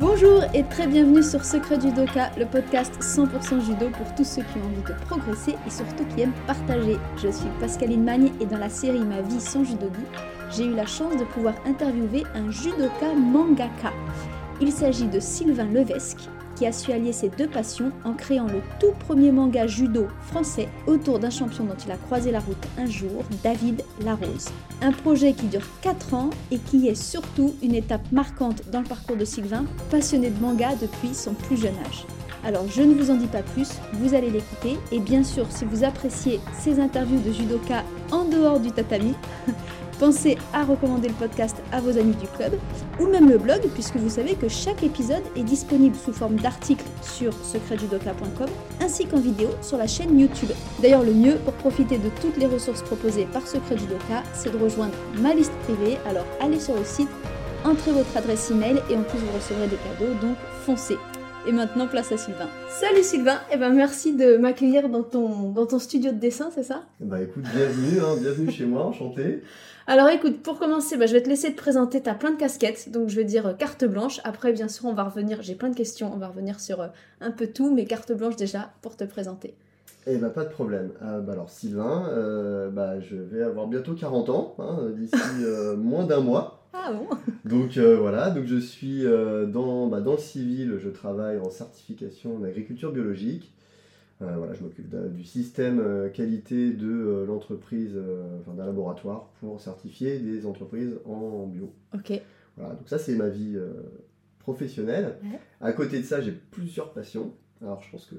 Bonjour et très bienvenue sur Secret Judoka, le podcast 100% judo pour tous ceux qui ont envie de progresser et surtout qui aiment partager. Je suis Pascaline Magne et dans la série Ma vie sans judogi, j'ai eu la chance de pouvoir interviewer un judoka mangaka. Il s'agit de Sylvain Levesque, qui a su allier ses deux passions en créant le tout premier manga judo français autour d'un champion dont il a croisé la route un jour, David Larose. Un projet qui dure 4 ans et qui est surtout une étape marquante dans le parcours de Sylvain, passionné de manga depuis son plus jeune âge. Alors je ne vous en dis pas plus, vous allez l'écouter et bien sûr si vous appréciez ces interviews de judoka en dehors du tatami, Pensez à recommander le podcast à vos amis du club ou même le blog puisque vous savez que chaque épisode est disponible sous forme d'articles sur secretjudoka.com ainsi qu'en vidéo sur la chaîne YouTube. D'ailleurs le mieux pour profiter de toutes les ressources proposées par Secret Judoka, c'est de rejoindre ma liste privée. Alors allez sur le site, entrez votre adresse email et en plus vous recevrez des cadeaux donc foncez. Et maintenant, place à Sylvain. Salut Sylvain, et eh ben merci de m'accueillir dans ton, dans ton studio de dessin, c'est ça? Bah écoute, bienvenue, hein, bienvenue chez moi, enchanté. Alors écoute, pour commencer, bah, je vais te laisser te présenter, ta plein de casquettes, donc je vais dire euh, carte blanche. Après, bien sûr, on va revenir, j'ai plein de questions, on va revenir sur euh, un peu tout, mais carte blanche déjà pour te présenter. Eh bah pas de problème. Euh, bah, alors Sylvain, bah, je vais avoir bientôt 40 ans, hein, d'ici moins d'un mois. Ah bon? Donc voilà, donc je suis dans, bah, dans le civil, je travaille en certification d'agriculture biologique. Euh, voilà, je m'occupe du système euh, qualité de euh, l'entreprise, enfin d'un laboratoire pour certifier des entreprises en bio. Ok. Voilà, donc ça c'est ma vie professionnelle. À côté de ça, j'ai plusieurs passions. Alors je pense que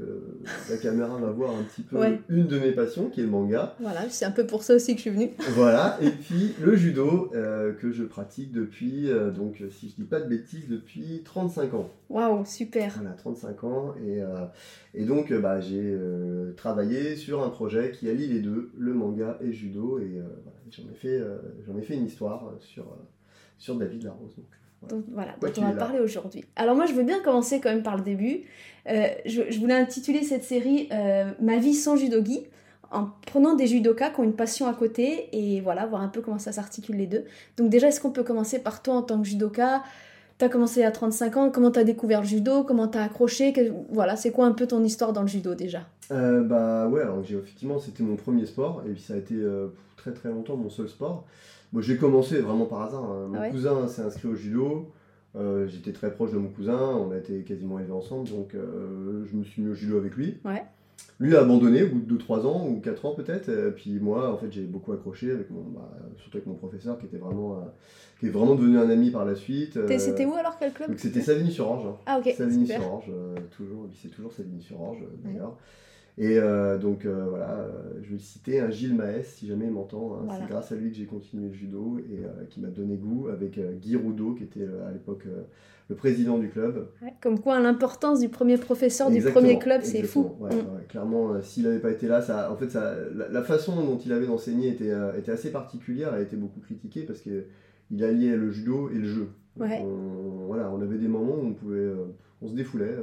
la caméra va voir un petit peu une de mes passions qui est le manga. Voilà, c'est un peu pour ça aussi que je suis venue. voilà, et puis le judo euh, que je pratique depuis, euh, donc si je dis pas de bêtises, depuis 35 ans. Waouh, super. Voilà, 35 ans. Et, euh, et donc bah, j'ai travaillé sur un projet qui allie les deux, le manga et le judo. Et j'en ai, fait, j'en ai fait une histoire sur, sur David Larose. Donc. Donc, voilà, dont on va parler aujourd'hui. Alors moi, je veux bien commencer quand même par le début. Euh, je, voulais intituler cette série euh, Ma vie sans judogi, en prenant des judokas qui ont une passion à côté et voilà, voir un peu comment ça s'articule les deux. Donc déjà, est-ce qu'on peut commencer par toi en tant que judoka? T'as commencé à 35 ans, comment t'as découvert le judo? Comment t'as accroché? Voilà, c'est quoi un peu ton histoire dans le judo déjà? Euh, Bah ouais, alors effectivement, c'était mon premier sport et puis ça a été très très longtemps mon seul sport. Bon, j'ai commencé vraiment par hasard. Hein. Mon ah cousin s'est inscrit au judo. Euh, j'étais très proche de mon cousin, on a été quasiment élevés ensemble, donc euh, je me suis mis au judo avec lui. Lui a abandonné au bout de 2-3 ans ou 4 ans peut-être, puis moi en fait j'ai beaucoup accroché, avec mon, bah, surtout avec mon professeur qui était vraiment, euh, qui est vraiment devenu un ami par la suite. C'était où alors quel club? C'était Savigny-sur-Orge. Hein. Ah ok. Savigny-sur-Orge, toujours, c'est toujours Savigny-sur-Orge d'ailleurs. Et euh, donc euh, voilà, euh, je vais le citer, un Gilles Maes, si jamais il m'entend. Hein. C'est grâce à lui que j'ai continué le judo et qui m'a donné goût avec Guy Roudot, qui était à l'époque le président du club. comme quoi l'importance du premier professeur du premier club, c'est fou. Mm. clairement, s'il n'avait pas été là, ça, en fait, ça, la, façon dont il avait d'enseigner était, était assez particulière, a été beaucoup critiquée parce qu'il alliait le judo et le jeu. On, voilà, on avait des moments où on pouvait, on se défoulait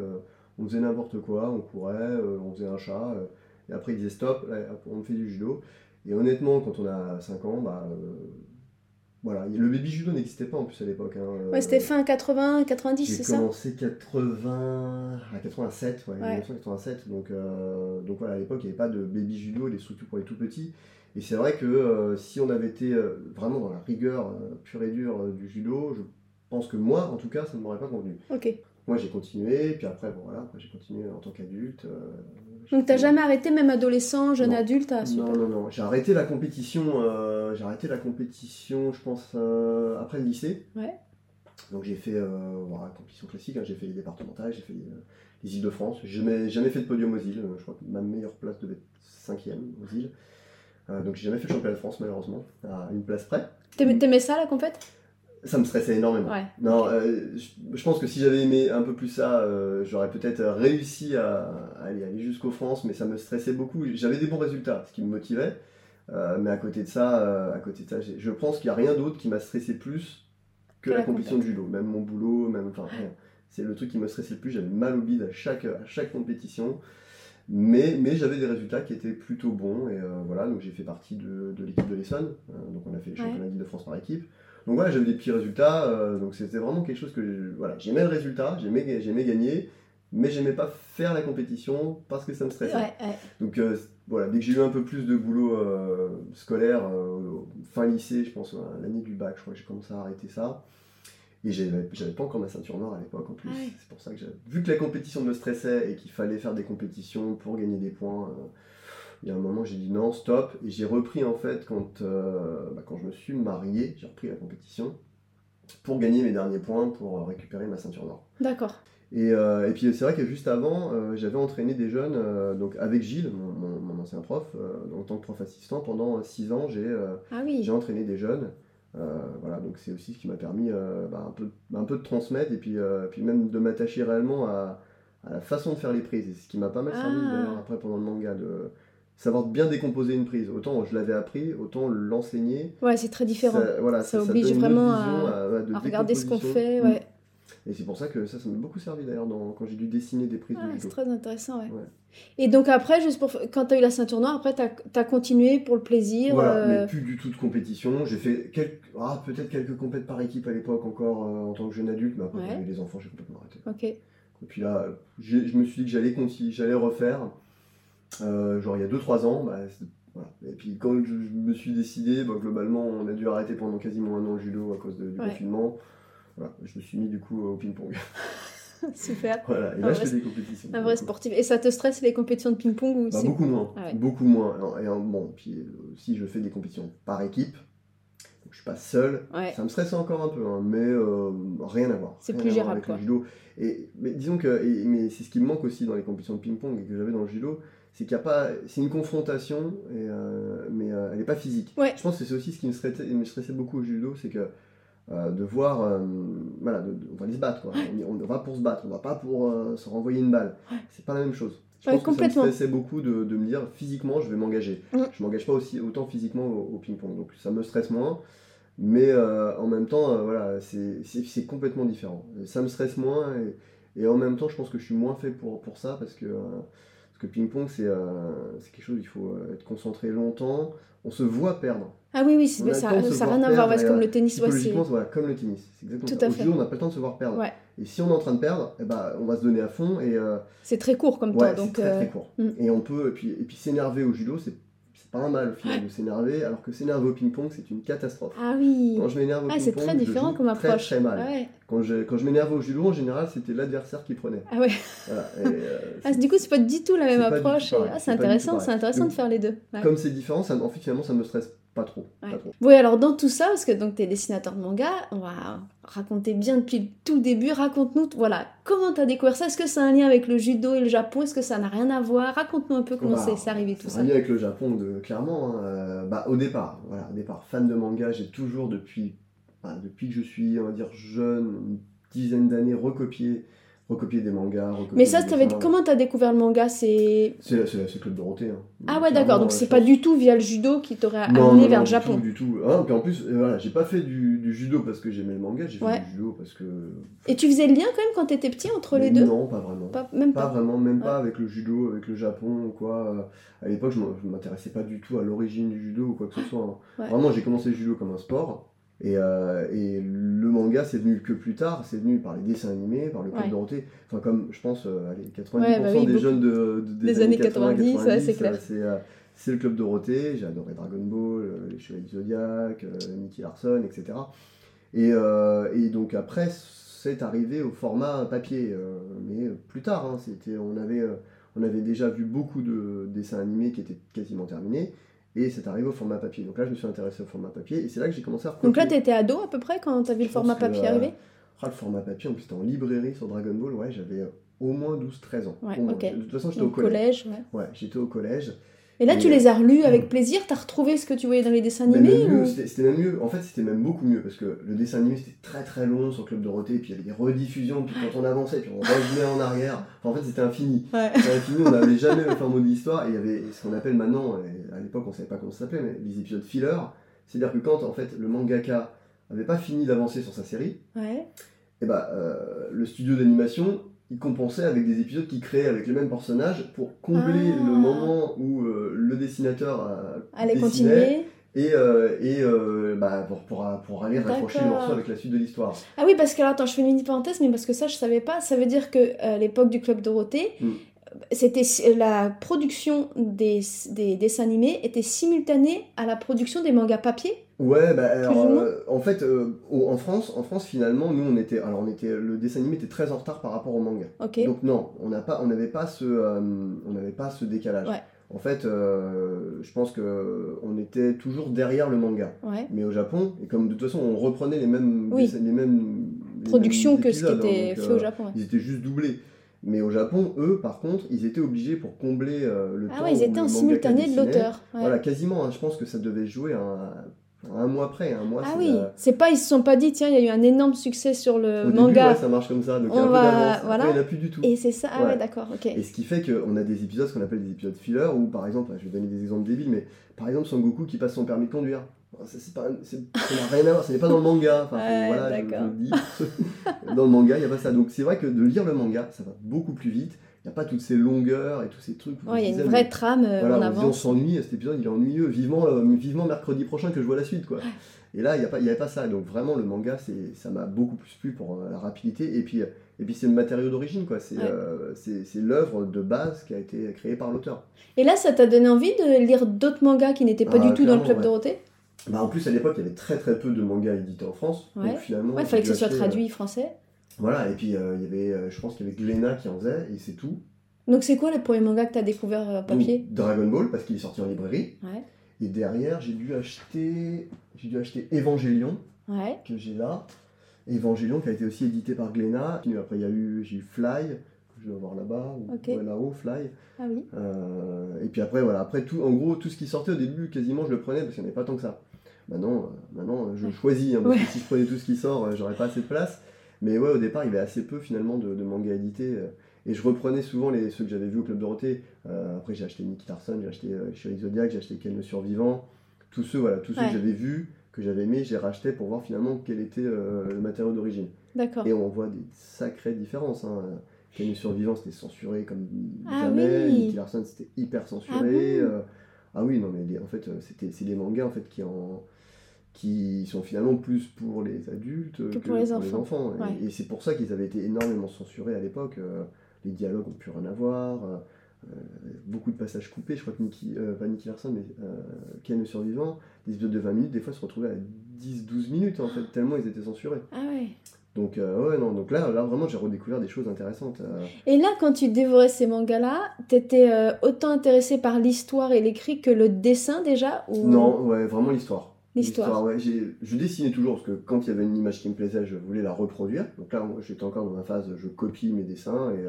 on faisait n'importe quoi, on courait, euh, on faisait un chat, euh, et après il disait stop, on fait du judo. Et honnêtement, quand on a 5 ans, bah, euh, voilà, le baby judo n'existait pas en plus à l'époque. Hein, ouais, c'était fin 80, 90, c'est ça? J'ai commencé 80 à 87, ouais, 1987. Donc, donc voilà, à l'époque, il n'y avait pas de baby judo, des structures pour les tout petits. Et c'est vrai que si on avait été vraiment dans la rigueur pure et dure du judo, je pense que moi, en tout cas, ça ne m'aurait pas convenu. Ok moi j'ai continué, puis après, bon voilà, j'ai continué en tant qu'adulte. Euh, Donc t'as jamais arrêté, même adolescent, jeune adulte Non, non, non. J'ai arrêté la compétition, euh, j'ai arrêté la compétition, je pense, euh, après le lycée. Ouais. Donc j'ai fait, voilà, compétition classique, hein, j'ai fait les départementales, j'ai fait les, îles de France. Je n'ai jamais fait de podium aux îles, je crois que ma meilleure place devait être cinquième aux îles. donc j'ai jamais fait le championnat de France malheureusement, à une place près. T'aimais ça la compète? Ça me stressait énormément. Non, euh, je, pense que si j'avais aimé un peu plus ça, euh, j'aurais peut-être réussi à, aller, aller jusqu'aux France, mais ça me stressait beaucoup. J'avais des bons résultats, ce qui me motivait. Euh, mais à côté de ça, à côté de ça, je pense qu'il n'y a rien d'autre qui m'a stressé plus que, la, compétition de judo. Même mon boulot, même enfin C'est le truc qui me stressait le plus. J'avais mal au bide à chaque, à chaque compétition. Mais, mais j'avais des résultats qui étaient plutôt bons. Et voilà, donc j'ai fait partie de, de l'équipe de l'Essonne. donc on a fait le championnat de France par équipe. Donc voilà, j'avais des petits résultats, donc c'était vraiment quelque chose que voilà, j'aimais le résultat, j'aimais, j'aimais gagner, mais j'aimais pas faire la compétition parce que ça me stressait. Donc voilà, dès que j'ai eu un peu plus de boulot scolaire, fin lycée, je pense l'année du bac, je crois que j'ai commencé à arrêter ça. Et j'avais pas encore ma ceinture noire à l'époque en plus. Ah c'est pour ça que vu que la compétition me stressait et qu'il fallait faire des compétitions pour gagner des points, euh, il y a un moment j'ai dit non, stop. Et j'ai repris en fait quand, euh, bah, quand je me suis marié, j'ai repris la compétition pour gagner mes derniers points pour récupérer ma ceinture noire. D'accord. Et, euh, et, puis c'est vrai que juste avant, j'avais entraîné des jeunes, donc avec Gilles, mon, mon, ancien prof, en tant que prof assistant, pendant 6 ans, j'ai ah oui. entraîné des jeunes. Euh, voilà, donc c'est aussi ce qui m'a permis euh, bah, un, peu, un peu de transmettre et puis, euh, puis même de m'attacher réellement à, la façon de faire les prises. Et ce qui m'a pas mal servi ah. d'ailleurs après pendant le manga, de savoir bien décomposer une prise. Autant je l'avais appris, autant l'enseigner. Ouais, c'est très différent. Ça, voilà, ça, oblige vraiment à, regarder ce qu'on fait. Ouais. Et c'est pour ça que ça, ça m'a beaucoup servi d'ailleurs quand j'ai dû dessiner des prises ah, C'est très intéressant, ouais. Et donc après, juste pour, quand tu as eu la ceinture noire, après tu as, continué pour le plaisir Voilà, euh, mais plus du tout de compétition. J'ai fait quelques, ah, peut-être quelques compètes par équipe à l'époque encore euh, en tant que jeune adulte, mais après quand j'ai eu les enfants, j'ai complètement arrêté. Ok. Et puis là, je me suis dit que j'allais j'allais refaire. Euh, genre il y a 2-3 ans, bah, voilà. Et puis quand je, me suis décidé, bah, globalement on a dû arrêter pendant quasiment un an le judo à cause du confinement. Voilà, je me suis mis du coup au ping-pong. Super. Voilà, et là, je fais des compétitions. Un vrai sportif. Et ça te stresse les compétitions de ping-pong ou bah, Beaucoup moins. Ah beaucoup moins. Et, bon, puis si je fais des compétitions par équipe, donc je suis pas seul, ça me stresse encore un peu, hein, mais euh, rien à voir. C'est plus gérable. Avec le judo. Et, mais disons que mais c'est ce qui me manque aussi dans les compétitions de ping-pong et que j'avais dans le judo, c'est qu'il y a pas c'est une confrontation et, euh, mais euh, elle n'est pas physique je pense que c'est aussi ce qui me stressait, me stressait beaucoup au judo c'est que euh, de voir, euh, voilà, on va aller se battre, quoi. On, va pour se battre, on va pas pour euh, se renvoyer une balle. C'est pas la même chose. Je pense que ça me stressait beaucoup de, de, me dire physiquement je vais m'engager. Mm. Je m'engage pas aussi autant physiquement au, ping-pong, donc ça me stresse moins. Mais en même temps, voilà, c'est complètement différent. Ça me stresse moins et, et, en même temps, je pense que je suis moins fait pour, pour ça parce que parce que ping-pong, c'est quelque chose, il faut être concentré longtemps. On se voit perdre. Ah oui, oui, ça n'a rien à voir, parce comme le tennis. Psychologiquement, voilà, comme le tennis. C'est exactement Tout à fait. on n'a pas le temps de se voir perdre. Et si on est en train de perdre, eh ben, on va se donner à fond. et euh, C'est très court comme temps. Donc, très, très euh, court. Mm. Et on peut, et puis, et puis s'énerver au judo, c'est pas un mal au final de s'énerver, alors que s'énerver au ping-pong, c'est une catastrophe. Ah oui Quand je m'énerve au ah, c'est très différent comme approche. Très, très mal. Quand je, quand je m'énerve au judo, en général, c'était l'adversaire qui prenait. Ah ouais. Euh, ah, du coup, c'est pas du tout la même approche. Ah, c'est intéressant, c'est intéressant de faire les deux. Comme c'est différent, ça, en fait, finalement, ça me stresse pas trop, Oui, alors dans tout ça, parce que donc tu es dessinateur de manga, on va raconter bien depuis le tout début. Raconte-nous, voilà, comment tu as découvert ça? Est-ce que c'est un lien avec le judo et le Japon? Est-ce que ça n'a rien à voir? Raconte-nous un peu comment bah, c'est arrivé tout ça. Un lien avec le Japon, de, clairement. Hein, euh, bah, au départ, voilà, au départ, fan de manga, j'ai toujours depuis, bah, depuis que je suis, on va dire, jeune, une dizaine d'années, recopié recopier des mangas. Mais ça, avais... comment t'as découvert le manga C'est le Club Dorothée. Hein. Ah ouais, d'accord. Donc c'est pas du tout via le judo qui t'aurait amené vers le Japon. Du tout, du tout. Ah, en plus, euh, voilà, j'ai pas fait du, du, judo parce que j'aimais le manga, j'ai fait du judo parce que. Et tu faisais le lien quand même quand t'étais petit entre les deux Non, pas vraiment. Pas, même pas. vraiment, même pas avec le judo, avec le Japon ou quoi. À l'époque, je m'intéressais pas du tout à l'origine du judo ou quoi que ce soit. Hein. Vraiment, j'ai commencé le judo comme un sport. Et, euh, et, le manga, c'est venu que plus tard, c'est venu par les dessins animés, par le Club Dorothée. Enfin, comme je pense, euh, allez, 90% bah des jeunes de, des, années 90, 90 c'est clair. Euh, c'est le Club Dorothée, j'ai adoré Dragon Ball, les Chevaliers du Zodiac, Nicky Larson, etc. Et, et, donc après, c'est arrivé au format papier, mais plus tard, hein, c'était, on, avait, on avait déjà vu beaucoup de dessins animés qui étaient quasiment terminés. Et c'est arrivé au format papier. Donc là, je me suis intéressé au format papier et c'est là que j'ai commencé à Donc là, tu étais ado à peu près quand tu as vu le format papier euh, arriver? ah, Le format papier, en plus, c'était en librairie sur Dragon Ball. Ouais, j'avais au moins 12-13 ans. Ouais, De toute façon, j'étais au collège. ouais, ouais j'étais au collège. Et là, tu les as relus avec plaisir T'as retrouvé ce que tu voyais dans les dessins animés C'était même mieux. En fait, c'était même beaucoup mieux parce que le dessin animé c'était très très long sur Club Dorothée, puis il y avait des rediffusions, puis quand on avançait, puis on revenait en arrière. en fait, c'était infini. C'était infini, on n'avait jamais le fin mot d'histoire. Et il y avait ce qu'on appelle maintenant, à l'époque on savait pas comment ça s'appelait, mais les épisodes filler. C'est-à-dire que quand en fait le mangaka avait pas fini d'avancer sur sa série, et bah, euh, le studio d'animation il compensait avec des épisodes qu'il créait avec les mêmes personnages pour combler ah. le moment où euh, le dessinateur allait continuer et, euh, et euh, bah, pour, pour, pour, aller raccrocher le morceau avec la suite de l'histoire. Ah oui, parce que alors, attends, je fais une mini parenthèse, mais parce que ça, je savais pas. Ça veut dire que à l'époque du Club Dorothée, mm. c'était la production des, des, dessins animés était simultanée à la production des mangas papier Ouais, bah, alors, euh, en fait, en France, en France, finalement, nous, on était, alors, on était, le dessin animé était très en retard par rapport au manga. Donc non, on n'a pas, on n'avait pas ce, on n'avait pas ce décalage. Ouais. En fait, euh, je pense qu'on était toujours derrière le manga. Mais au Japon, et comme de toute façon on reprenait les mêmes, les, mêmes productions que ce qui était fait au euh, Japon. Ils étaient juste doublés. Mais au Japon, eux, par contre, ils étaient obligés pour combler euh, le ah temps. Ah ouais, ils étaient en simultané de l'auteur. Voilà, quasiment. Hein. je pense que ça devait jouer un, un mois après, un mois. Ah oui, c'est pas ils se sont pas dit tiens il y a eu un énorme succès sur le manga. ça marche comme ça, donc peu d'avance. Voilà. il n'y en a plus du tout. Et c'est ça, ah ouais, d'accord, ok. Et ce qui fait qu'on a des épisodes, ce qu'on appelle des épisodes filler, où par exemple, je vais donner des exemples débiles, mais par exemple Son Goku qui passe son permis de conduire. Ça, c'est pas, ça n'a rien à voir, ce n'est pas dans le manga. Enfin, voilà, je, je, dis. dans le manga, il n'y a pas ça. Donc c'est vrai que de lire le manga, ça va beaucoup plus vite n'y a pas toutes ces longueurs et tous ces trucs. il y a une vraie trame euh, voilà, en avance. On s'ennuie, cet épisode il est ennuyeux, vivement, euh, vivement mercredi prochain que je vois la suite. quoi. Et là, il n'y avait pas ça. Donc vraiment, le manga, ça m'a beaucoup plus plu pour euh, la rapidité. Et puis, et puis c'est le matériau d'origine, quoi. C'est c'est l'œuvre de base qui a été créée par l'auteur. Et là, ça t'a donné envie de lire d'autres mangas qui n'étaient pas ah, du tout dans le Club Dorothée? Bah, En plus, à l'époque, il y avait très très peu de mangas édités en France. Donc finalement, il fallait que ce soit traduit français. Voilà, et puis il y avait, je pense qu'il y avait Glénat qui en faisait, et c'est tout. Donc c'est quoi les premiers mangas que tu as découvert euh, papier? Dragon Ball, parce qu'il est sorti en librairie. Et derrière, j'ai dû acheter j'ai dû acheter Evangelion, que j'ai là. Evangelion qui a été aussi édité par Glénat. Après, il y a eu, j'ai eu Fly, que je vais voir là-bas, ou là-haut, Fly. Ah oui. Euh, et puis après, voilà, après tout, en gros, tout ce qui sortait au début, quasiment, je le prenais parce qu'il n'y en avait pas tant que ça. Maintenant, euh, maintenant je choisis, hein, parce que si je prenais tout ce qui sort, j'aurais pas assez de place. Mais ouais, au départ, il y avait assez peu finalement de, de mangas édités. Et je reprenais souvent les, ceux que j'avais vus au Club Dorothée. Euh, après, j'ai acheté Nicky Larson, j'ai acheté euh, Zodiac, j'ai acheté Ken le Survivant. Tous ceux, voilà, tous ceux que j'avais vus, que j'avais aimés, j'ai racheté pour voir finalement quel était euh, le matériau d'origine. D'accord. Et on voit des sacrées différences. Hein. Ken le Survivant, c'était censuré comme ah jamais. Nicky Larson, c'était hyper censuré. Ah, ah, oui, non, mais en fait, c'est des mangas en fait, qui en qui sont finalement plus pour les adultes que, pour, les, enfants. Et, c'est pour ça qu'ils avaient été énormément censurés à l'époque les dialogues ont plus rien à voir. Euh, euh, beaucoup de passages coupés. Je crois que Nicky, euh, pas Nicky Larson, mais Ken le survivant, des épisodes de 20 minutes, des fois se retrouvaient à 10-12 minutes en fait, tellement ils étaient censurés. Ah ouais. Donc, ouais, non, donc là, là vraiment, j'ai redécouvert des choses intéressantes. Et là, quand tu dévorais ces mangas-là, t'étais autant intéressé par l'histoire et l'écrit que le dessin déjà ou... Non, ouais, vraiment l'histoire. L'histoire. Ouais, je dessinais toujours parce que quand il y avait une image qui me plaisait, je voulais la reproduire. Donc là, j'étais encore dans ma phase, je copie mes dessins et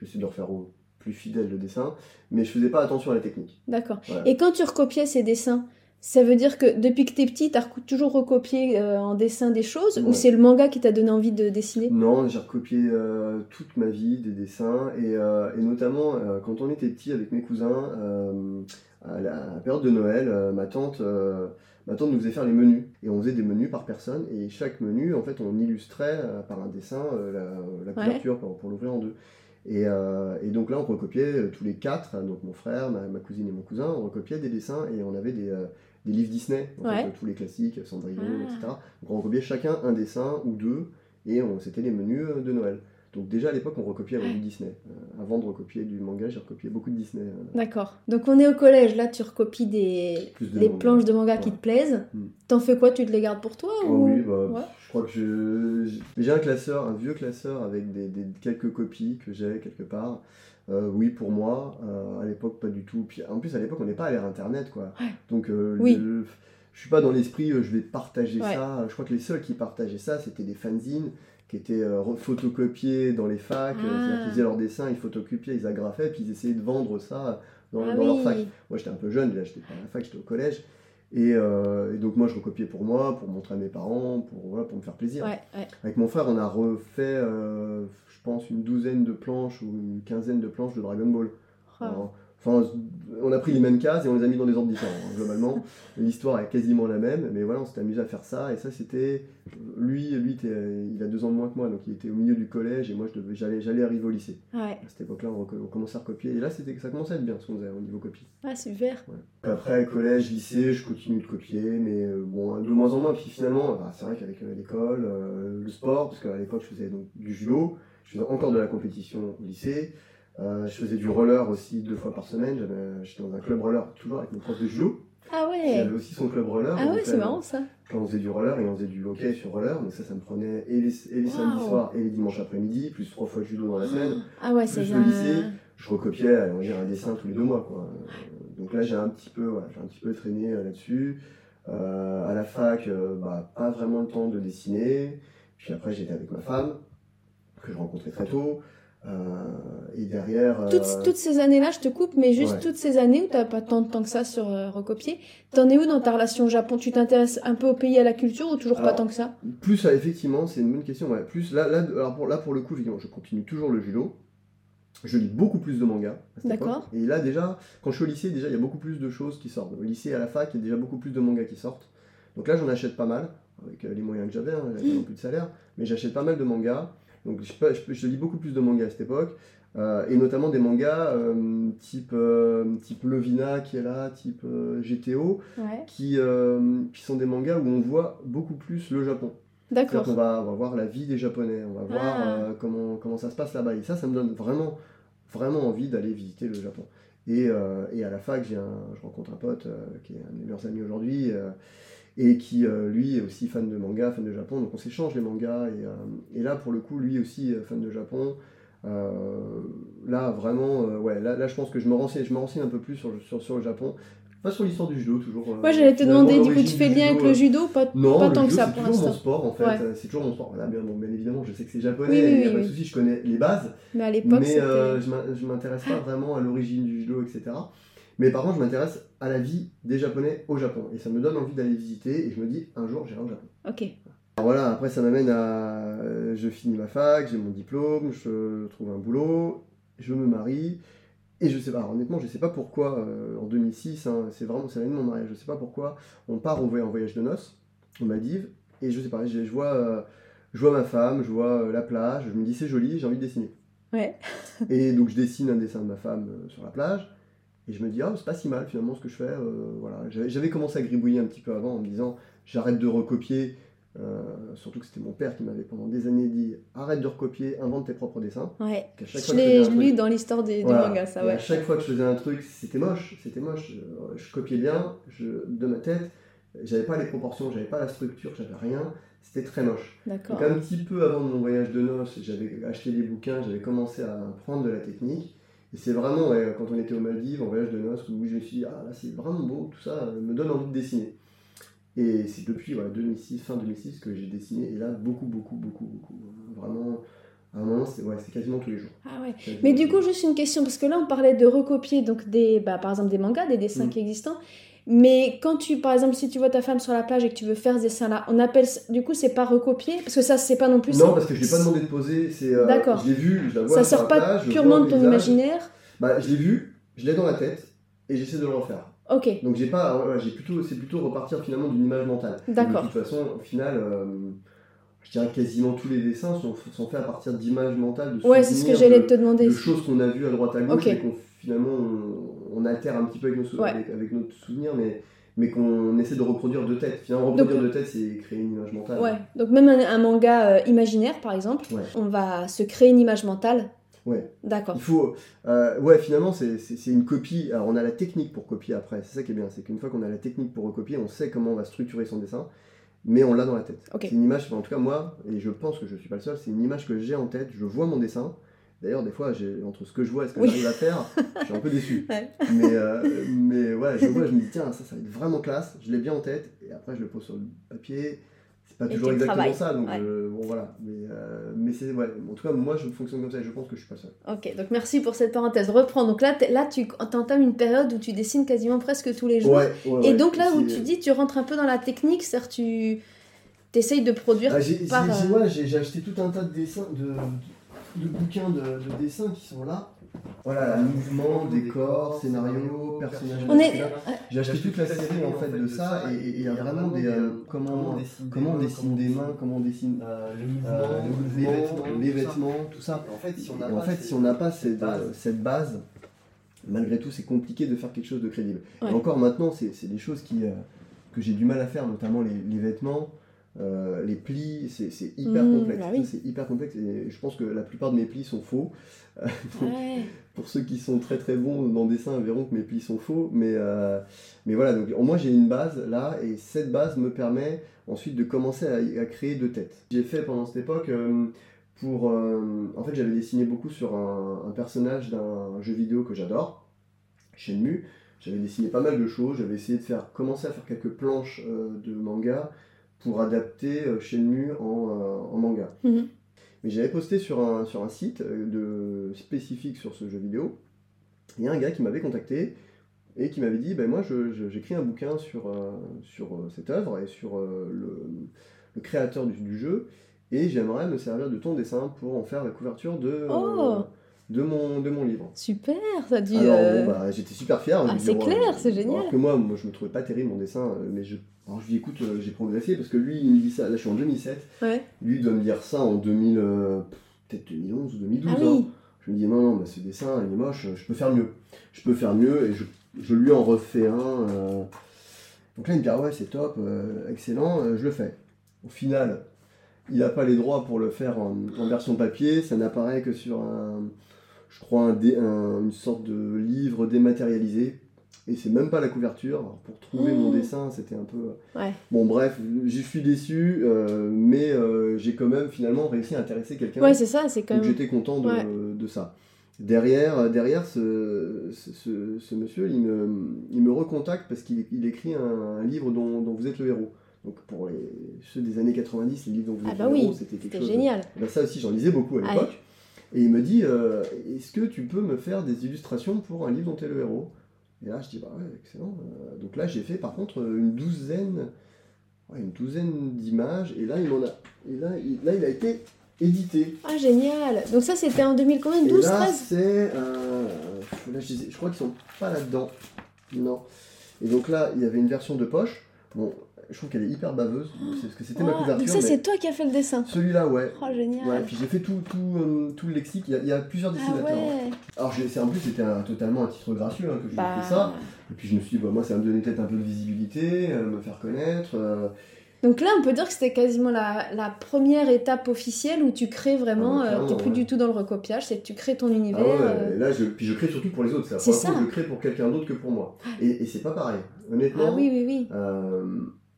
j'essaie de refaire au plus fidèle le dessin, mais je faisais pas attention à la technique. D'accord. Et quand tu recopiais ces dessins, ça veut dire que depuis que tu es petit, tu as toujours recopié euh, en dessin des choses ou c'est le manga qui t'a donné envie de dessiner? Non, j'ai recopié euh, toute ma vie des dessins et, euh, et notamment quand on était petit avec mes cousins, à la période de Noël, ma tante ma tante nous faisait faire les menus et on faisait des menus par personne et chaque menu en fait on illustrait par un dessin la, couverture pour l'ouvrir en deux. Euh, et, donc là, on recopiait euh, tous les quatre, hein, donc mon frère, ma, cousine et mon cousin, on recopiait des dessins et on avait des, euh, livres Disney, tous les classiques, Cendrillon, ah. etc. Donc on recopiait chacun un dessin ou deux et c'était les menus de Noël. Donc déjà à l'époque, on recopiait avec du Disney. Euh, avant de recopier du manga, j'ai recopié beaucoup de Disney. Euh. D'accord. Donc on est au collège, là tu recopies des, des planches de manga qui te plaisent. Mm. T'en fais quoi Tu te les gardes pour toi oh Oui, bah, je crois que j'ai un classeur, un vieux classeur avec des, quelques copies que j'ai quelque part. Euh, oui, pour moi, à l'époque pas du tout. Puis en plus à l'époque on n'est pas à l'ère internet quoi. Donc oui. je suis pas dans l'esprit, je vais partager ça. Je crois que les seuls qui partageaient ça, c'était des fanzines qui étaient euh, photocopiés dans les facs, euh, ah. ils faisaient leurs dessins, ils photocopiaient, ils agrafaient, puis ils essayaient de vendre ça dans, ah leur fac. Moi j'étais un peu jeune, là j'étais pas à la fac, j'étais au collège. Euh, et, donc moi je recopiais pour moi, pour montrer à mes parents, pour, pour me faire plaisir. Avec mon frère on a refait, je pense, une douzaine de planches ou une quinzaine de planches de Dragon Ball. Oh. Enfin, on a pris les mêmes cases et on les a mis dans des ordres différents. Hein, globalement, l'histoire est quasiment la même, mais voilà, on s'était amusé à faire ça. Et ça, c'était. Lui, lui il a deux ans de moins que moi, donc il était au milieu du collège et moi, j'allais, j'allais arriver au lycée. À cette époque-là, on, commençait à recopier. Et là, c'était, ça commençait à être bien ce qu'on faisait au niveau copie. Ah, super. Après, collège, lycée, je continue de copier, mais euh, bon, de moins en moins. Puis finalement, bah, c'est vrai qu'avec euh, l'école, euh, le sport, parce qu'à l'époque, je faisais donc, du judo, je faisais encore de la compétition au lycée. Euh, je faisais du roller aussi deux fois par semaine. J'étais dans un club roller, toujours avec mon prof de judo. Ah ouais Il avait aussi son club roller. Ah ouais, c'est marrant ça. Quand on faisait du roller et on faisait du hockey sur roller, donc ça, ça me prenait et les, samedis soirs et les dimanches après-midi, plus trois fois de judo dans la semaine. Ah ouais, c'est bien. lycée, je recopiais, on dire, un dessin tous les deux mois. Quoi. Donc là, j'ai un petit peu, j'ai un petit peu traîné euh, là-dessus. Euh, à la fac, bah, pas vraiment le temps de dessiner. Puis après, j'étais avec ma femme, que je rencontrais très tôt. Euh, et derrière. Toutes, euh, toutes, ces années-là, je te coupe, mais juste toutes ces années où tu n'as pas tant de temps que ça sur euh, recopier, t'en es où dans ta relation au Japon? Tu t'intéresses un peu au pays, à la culture ou toujours pas tant que ça? Plus, effectivement, c'est une bonne question. Ouais. Plus, là, là, alors pour, là, pour le coup, je continue toujours le judo. Je lis beaucoup plus de mangas. D'accord. Et là, déjà, quand je suis au lycée, déjà, il y a beaucoup plus de choses qui sortent. Au lycée, à la fac, il y a déjà beaucoup plus de mangas qui sortent. Donc là, j'en achète pas mal, avec les moyens que j'avais, hein, j'avais plus de salaire, mais j'achète pas mal de mangas. Donc je, je, lis beaucoup plus de mangas à cette époque. Euh, et notamment des mangas euh, type, euh, type Lovina qui est là, type GTO, qui, qui sont des mangas où on voit beaucoup plus le Japon. D'accord. On va, on va voir la vie des Japonais, on va voir ah. comment, comment ça se passe là-bas. Et ça, ça me donne vraiment, vraiment envie d'aller visiter le Japon. Et, et à la fac, je rencontre un pote qui est un de mes meilleurs amis aujourd'hui et qui euh, lui est aussi fan de manga, fan de Japon, donc on s'échange les mangas, et, euh, là pour le coup lui aussi fan de Japon. Euh, là vraiment, ouais, là, là, je pense que je me renseigne, je me renseigne un peu plus sur, sur, sur le Japon. Pas sur l'histoire du judo, toujours. Moi, j'allais te demander, du coup, tu fais lien avec le judo Pas, non, pas tant que ça pour l'instant. C'est toujours mon sport, en fait. C'est toujours mon sport. Bien, bon, bien évidemment, je sais que c'est japonais, il n'y a pas de souci, je connais les bases. Mais à l'époque, Mais je m'intéresse pas vraiment à l'origine du judo, etc. Mais par contre, je m'intéresse à la vie des Japonais au Japon. Et ça me donne envie d'aller visiter. Et je me dis, un jour, j'irai au Japon. Ok. Alors voilà, après, ça m'amène à. Euh, je finis ma fac, j'ai mon diplôme, je trouve un boulot, je me marie. Et je sais pas, honnêtement, je sais pas pourquoi, euh, en 2006, hein, c'est vraiment c'est l'année de mon mariage, je sais pas pourquoi, on part en voyage de noces, aux Maldives, et je sais pas, je, vois, euh, je vois ma femme, je vois la plage, je me dis c'est joli, j'ai envie de dessiner. Ouais. et donc je dessine un dessin de ma femme sur la plage, et je me dis, ah, c'est pas si mal finalement ce que je fais. Euh, voilà. J'avais commencé à gribouiller un petit peu avant en me disant, j'arrête de recopier. Euh, surtout que c'était mon père qui m'avait pendant des années dit arrête de recopier, invente tes propres dessins. Ouais. Je l'ai lu dans l'histoire des, mangas, ça ouais. à chaque fois que je faisais un truc, c'était moche, c'était moche. Je, copiais bien, je, de ma tête, j'avais pas les proportions, j'avais pas la structure, j'avais rien. C'était très moche. Donc un petit peu avant mon voyage de noces, j'avais acheté des bouquins, j'avais commencé à prendre de la technique. Et c'est vraiment, quand on était aux Maldives, en voyage de noces, où je me suis dit, ah là c'est vraiment beau, tout ça me donne envie de dessiner. Et c'est depuis 2006, fin 2006 que j'ai dessiné, et là beaucoup, beaucoup, beaucoup, beaucoup. Vraiment, à un moment, c'est ouais, quasiment tous les jours. Ah ouais. Mais du coup, juste une question, parce que là on parlait de recopier donc des, bah, par exemple des mangas, des dessins mm. qui existent. Mais quand tu, par exemple, si tu vois ta femme sur la plage et que tu veux faire ce dessin-là, on appelle, du coup, c'est pas recopier? Parce que ça, c'est pas non plus. Non, parce que je l'ai pas demandé de poser. C'est. Euh, D'accord. Je l'ai vu, je la vois. Ça sort pas purement de ton imaginaire? Bah, je l'ai vu, je l'ai dans la tête et j'essaie de le refaire. Ok. Donc j'ai pas, j'ai plutôt, c'est plutôt repartir finalement d'une image mentale. D'accord. De toute façon, au final. Euh, je dirais que quasiment tous les dessins sont, sont faits à partir d'images mentales, de ouais, c'est ce que j'allais te demander. De choses qu'on a vues à droite à gauche et qu'on finalement on, altère un petit peu avec nos, avec, avec notre souvenir, mais mais qu'on essaie de reproduire de tête. Finalement, reproduire de tête, c'est créer une image mentale. Ouais, donc même un, manga euh, imaginaire, par exemple, on va se créer une image mentale. Ouais. D'accord. Il faut. Euh, ouais, finalement, c'est une copie. Alors, on a la technique pour copier après. C'est ça qui est bien. C'est qu'une fois qu'on a la technique pour recopier, on sait comment on va structurer son dessin, mais on l'a dans la tête. C'est une image, en tout cas, moi, et je pense que je suis pas le seul, c'est une image que j'ai en tête. Je vois mon dessin D'ailleurs, des fois, entre ce que je vois et ce que j'arrive à faire, je suis un peu déçu. Mais, euh, mais ouais, je vois, je me dis, tiens, ça, ça va être vraiment classe, je l'ai bien en tête, et après, je le pose sur le papier. C'est pas toujours exactement ça, donc bon, voilà. Mais, euh, mais c'est, ouais, en tout cas, moi, je fonctionne comme ça et je pense que je suis pas seul. Ok, donc merci pour cette parenthèse. Reprends. Donc là, là tu entames une période où tu dessines quasiment presque tous les jours. Ouais, et donc là où tu dis, tu rentres un peu dans la technique, c'est-à-dire tu essayes de produire. Ah, j'ai, euh, j'ai, acheté tout un tas de dessins, de de bouquins de, de dessins qui sont là. Voilà, mouvement, décor, scénario, personnage. J'ai acheté toute la série en fait de ça et il y a vraiment des comment comment on dessine des mains, comment on dessine les vêtements, tout ça. En fait, si on n'a pas cette base malgré tout, c'est compliqué de faire quelque chose de crédible. Et encore maintenant, c'est des choses qui, euh, que j'ai du mal à faire, notamment les, vêtements. Euh, les plis, c'est hyper mmh, complexe. Bah c'est hyper complexe et je pense que la plupart de mes plis sont faux. Pour ceux qui sont très très bons dans le dessin, verront que mes plis sont faux. Mais, euh, mais voilà, donc moi j'ai une base là et cette base me permet ensuite de commencer à, créer deux têtes. J'ai fait pendant cette époque pour. Euh, en fait, j'avais dessiné beaucoup sur un, personnage d'un jeu vidéo que j'adore, Shenmue. J'avais dessiné pas mal de choses. J'avais essayé de faire commencer à faire quelques planches euh, de manga pour adapter euh, Shenmue en, en manga. Mhm. Mais j'avais posté sur un, sur un site de, spécifique sur ce jeu vidéo. Il y a un gars qui m'avait contacté et qui m'avait dit ben moi j'écris un bouquin sur, sur cette œuvre et sur le, le créateur du, du, jeu et j'aimerais me servir de ton dessin pour en faire la couverture de, oh. De, mon, de mon livre. Super, ça dit. Alors, euh, bah, j'étais super fier. Ah, c'est clair, c'est génial. Alors que moi, moi, je me trouvais pas terrible mon dessin, euh, mais je, alors je lui dis écoute, euh, j'ai progressé parce que lui, il me dit ça, là je suis en 2007. Ouais. Lui, il doit me dire ça en 2000, peut-être 2011 ou 2012. Ah, oui. Je me dis non, non, mais ce dessin, il est moche, je peux faire mieux. Je peux faire mieux et je, je lui en refais un. Donc là, il me dit ah ouais, c'est top, excellent, je le fais. Au final, il n'a pas les droits pour le faire en, version papier, ça n'apparaît que sur un, je crois, un, une sorte de livre dématérialisé. Et c'est même pas la couverture. pour trouver mon mmh. dessin, c'était un peu. Bon, bref, j'y suis déçu, euh, mais euh, j'ai quand même finalement réussi à intéresser quelqu'un. Ouais, c'est ça, c'est quand même. j'étais content de, de, ça. Derrière, derrière ce, ce, ce, monsieur, il me, il me recontacte parce qu'il écrit un, livre dont, dont vous êtes le héros. Donc pour les, ceux des années 90, les livres dont vous ah bah oui, c'était quelque chose. génial. Eh ben ça aussi, j'en lisais beaucoup à l'époque. Et il me dit euh, Est-ce que tu peux me faire des illustrations pour un livre dont tu es le héros? Et là, je dis Bah ouais, excellent. Euh, donc là, j'ai fait par contre une douzaine, une douzaine d'images. Et là, il m'en a. Et là, il, là, il a été édité. Ah, génial Donc ça, c'était en 2012 12, là, c'est. Euh, là, je, je crois qu'ils sont pas là-dedans. Non. Et donc là, il y avait une version de poche. Bon, je trouve qu'elle est hyper baveuse, parce que c'était ma couverture. Donc ça, c'est toi qui as fait le dessin Celui-là, ouais. Oh, génial. Ouais, puis j'ai fait tout, tout, euh, tout le lexique, il y, a, plusieurs ah dessinateurs. Ah ouais. Alors, en plus, c'était totalement un titre gracieux hein, que j'ai bah... fait ça. Et puis je me suis dit, bah, moi, ça va me donner peut-être un peu de visibilité, euh, me faire connaître. Euh. Donc là, on peut dire que c'était quasiment la, la, première étape officielle où tu crées vraiment, ah, tu n'es plus du tout dans le recopiage, c'est que tu crées ton univers. Ah ouais, là, je, puis je crée surtout pour les autres, c'est ça. Je crée pour quelqu'un d'autre que pour moi. Et, et c'est pas pareil, honnêtement. Ah oui, oui, oui.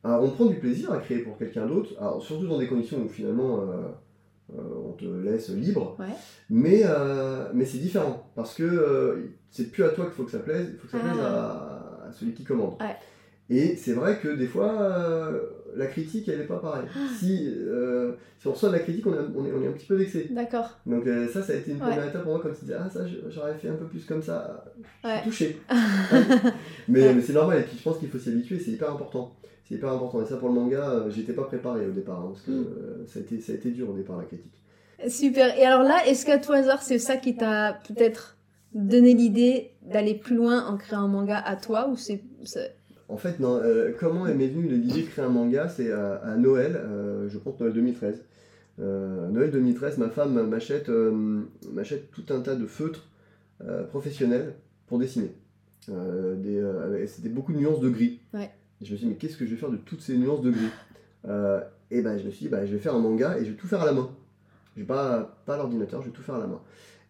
Alors, on prend du plaisir à créer pour quelqu'un d'autre, surtout dans des conditions où finalement euh, euh, on te laisse libre, mais, euh, mais c'est différent parce que c'est plus à toi qu'il faut que ça plaise, il faut que ça plaise ah. à, celui qui commande. Et c'est vrai que des fois, la critique, elle n'est pas pareille. Ah. Si, si, on reçoit de la critique, on, est, on est, un petit peu vexé. D'accord. Donc ça, ça a été une première étape pour moi quand tu disais, ah ça, j'aurais fait un peu plus comme ça. Je suis touché. mais, mais c'est normal, et puis je pense qu'il faut s'y habituer, c'est hyper important c'est hyper important. Et ça, pour le manga, euh, j'étais pas préparé au départ, hein, parce que mm. euh, ça, a été, ça a été dur au départ, la critique. Super. Et alors là, est-ce qu'à tout hasard, c'est ça qui t'a peut-être donné l'idée d'aller plus loin en créant un manga à toi ou c'est En fait, non. Euh, comment est m'est venue l'idée de créer un manga? C'est à, Noël, je pense Noël 2013. Noël 2013, ma femme m'achète m'achète tout un tas de feutres professionnels pour dessiner. C'était beaucoup de nuances de gris. Ouais je me suis dit, mais qu'est-ce que je vais faire de toutes ces nuances de gris euh, Et ben, je me suis dit, bah, je vais faire un manga et je vais tout faire à la main. Je vais pas, l'ordinateur, je vais tout faire à la main.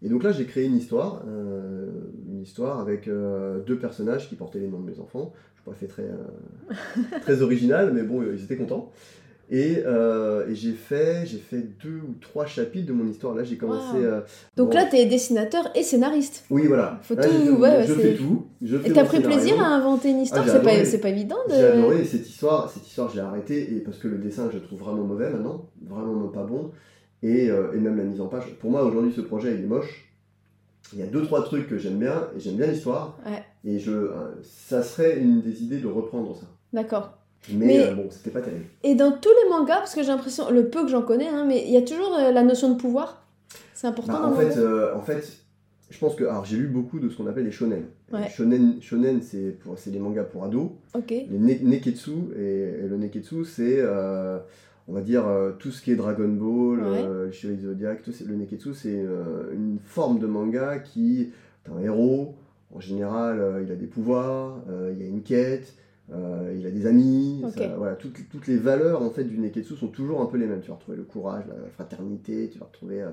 Et donc là, j'ai créé une histoire, euh, une histoire avec euh, deux personnages qui portaient les noms de mes enfants. Je pas fait très, très original, mais bon, ils étaient contents. Euh, et, j'ai fait, j'ai fait deux ou trois chapitres de mon histoire. Là, j'ai commencé. Euh, Donc là, tu es dessinateur et scénariste. Oui, voilà. Faut tout, ouais, je fais tout. Je et t'as pris plaisir à inventer une histoire? Ah, c'est pas, c'est pas évident. De... J'ai adoré cette histoire. Cette histoire, arrêtée et parce que le dessin, je le trouve vraiment mauvais maintenant, vraiment pas bon. Et, euh, et même la mise en page. Pour moi, aujourd'hui, ce projet, il est moche. Il y a deux trois trucs que j'aime bien et j'aime bien l'histoire. Ouais. Et je, ça serait une des idées de reprendre ça. D'accord. Mais, euh, bon, c'était pas terrible. Et dans tous les mangas, parce que j'ai l'impression, le peu que j'en connais, hein, mais il y a toujours euh, la notion de pouvoir. C'est important bah, en, fait, euh, en fait, je pense que. Alors, j'ai lu beaucoup de ce qu'on appelle les shonen. Shonen, shonen c'est, pour, c'est des mangas pour ados. Les neketsu, et, le neketsu, c'est. Euh, on va dire tout ce qui est Dragon Ball, ouais. euh, Zodiac, tout, le neketsu, c'est une forme de manga qui est un héros. En général, il a des pouvoirs, il y a une quête, il a des amis. voilà, toutes, toutes, les valeurs en fait du neketsu sont toujours un peu les mêmes. Tu vas retrouver le courage, la fraternité, tu vas retrouver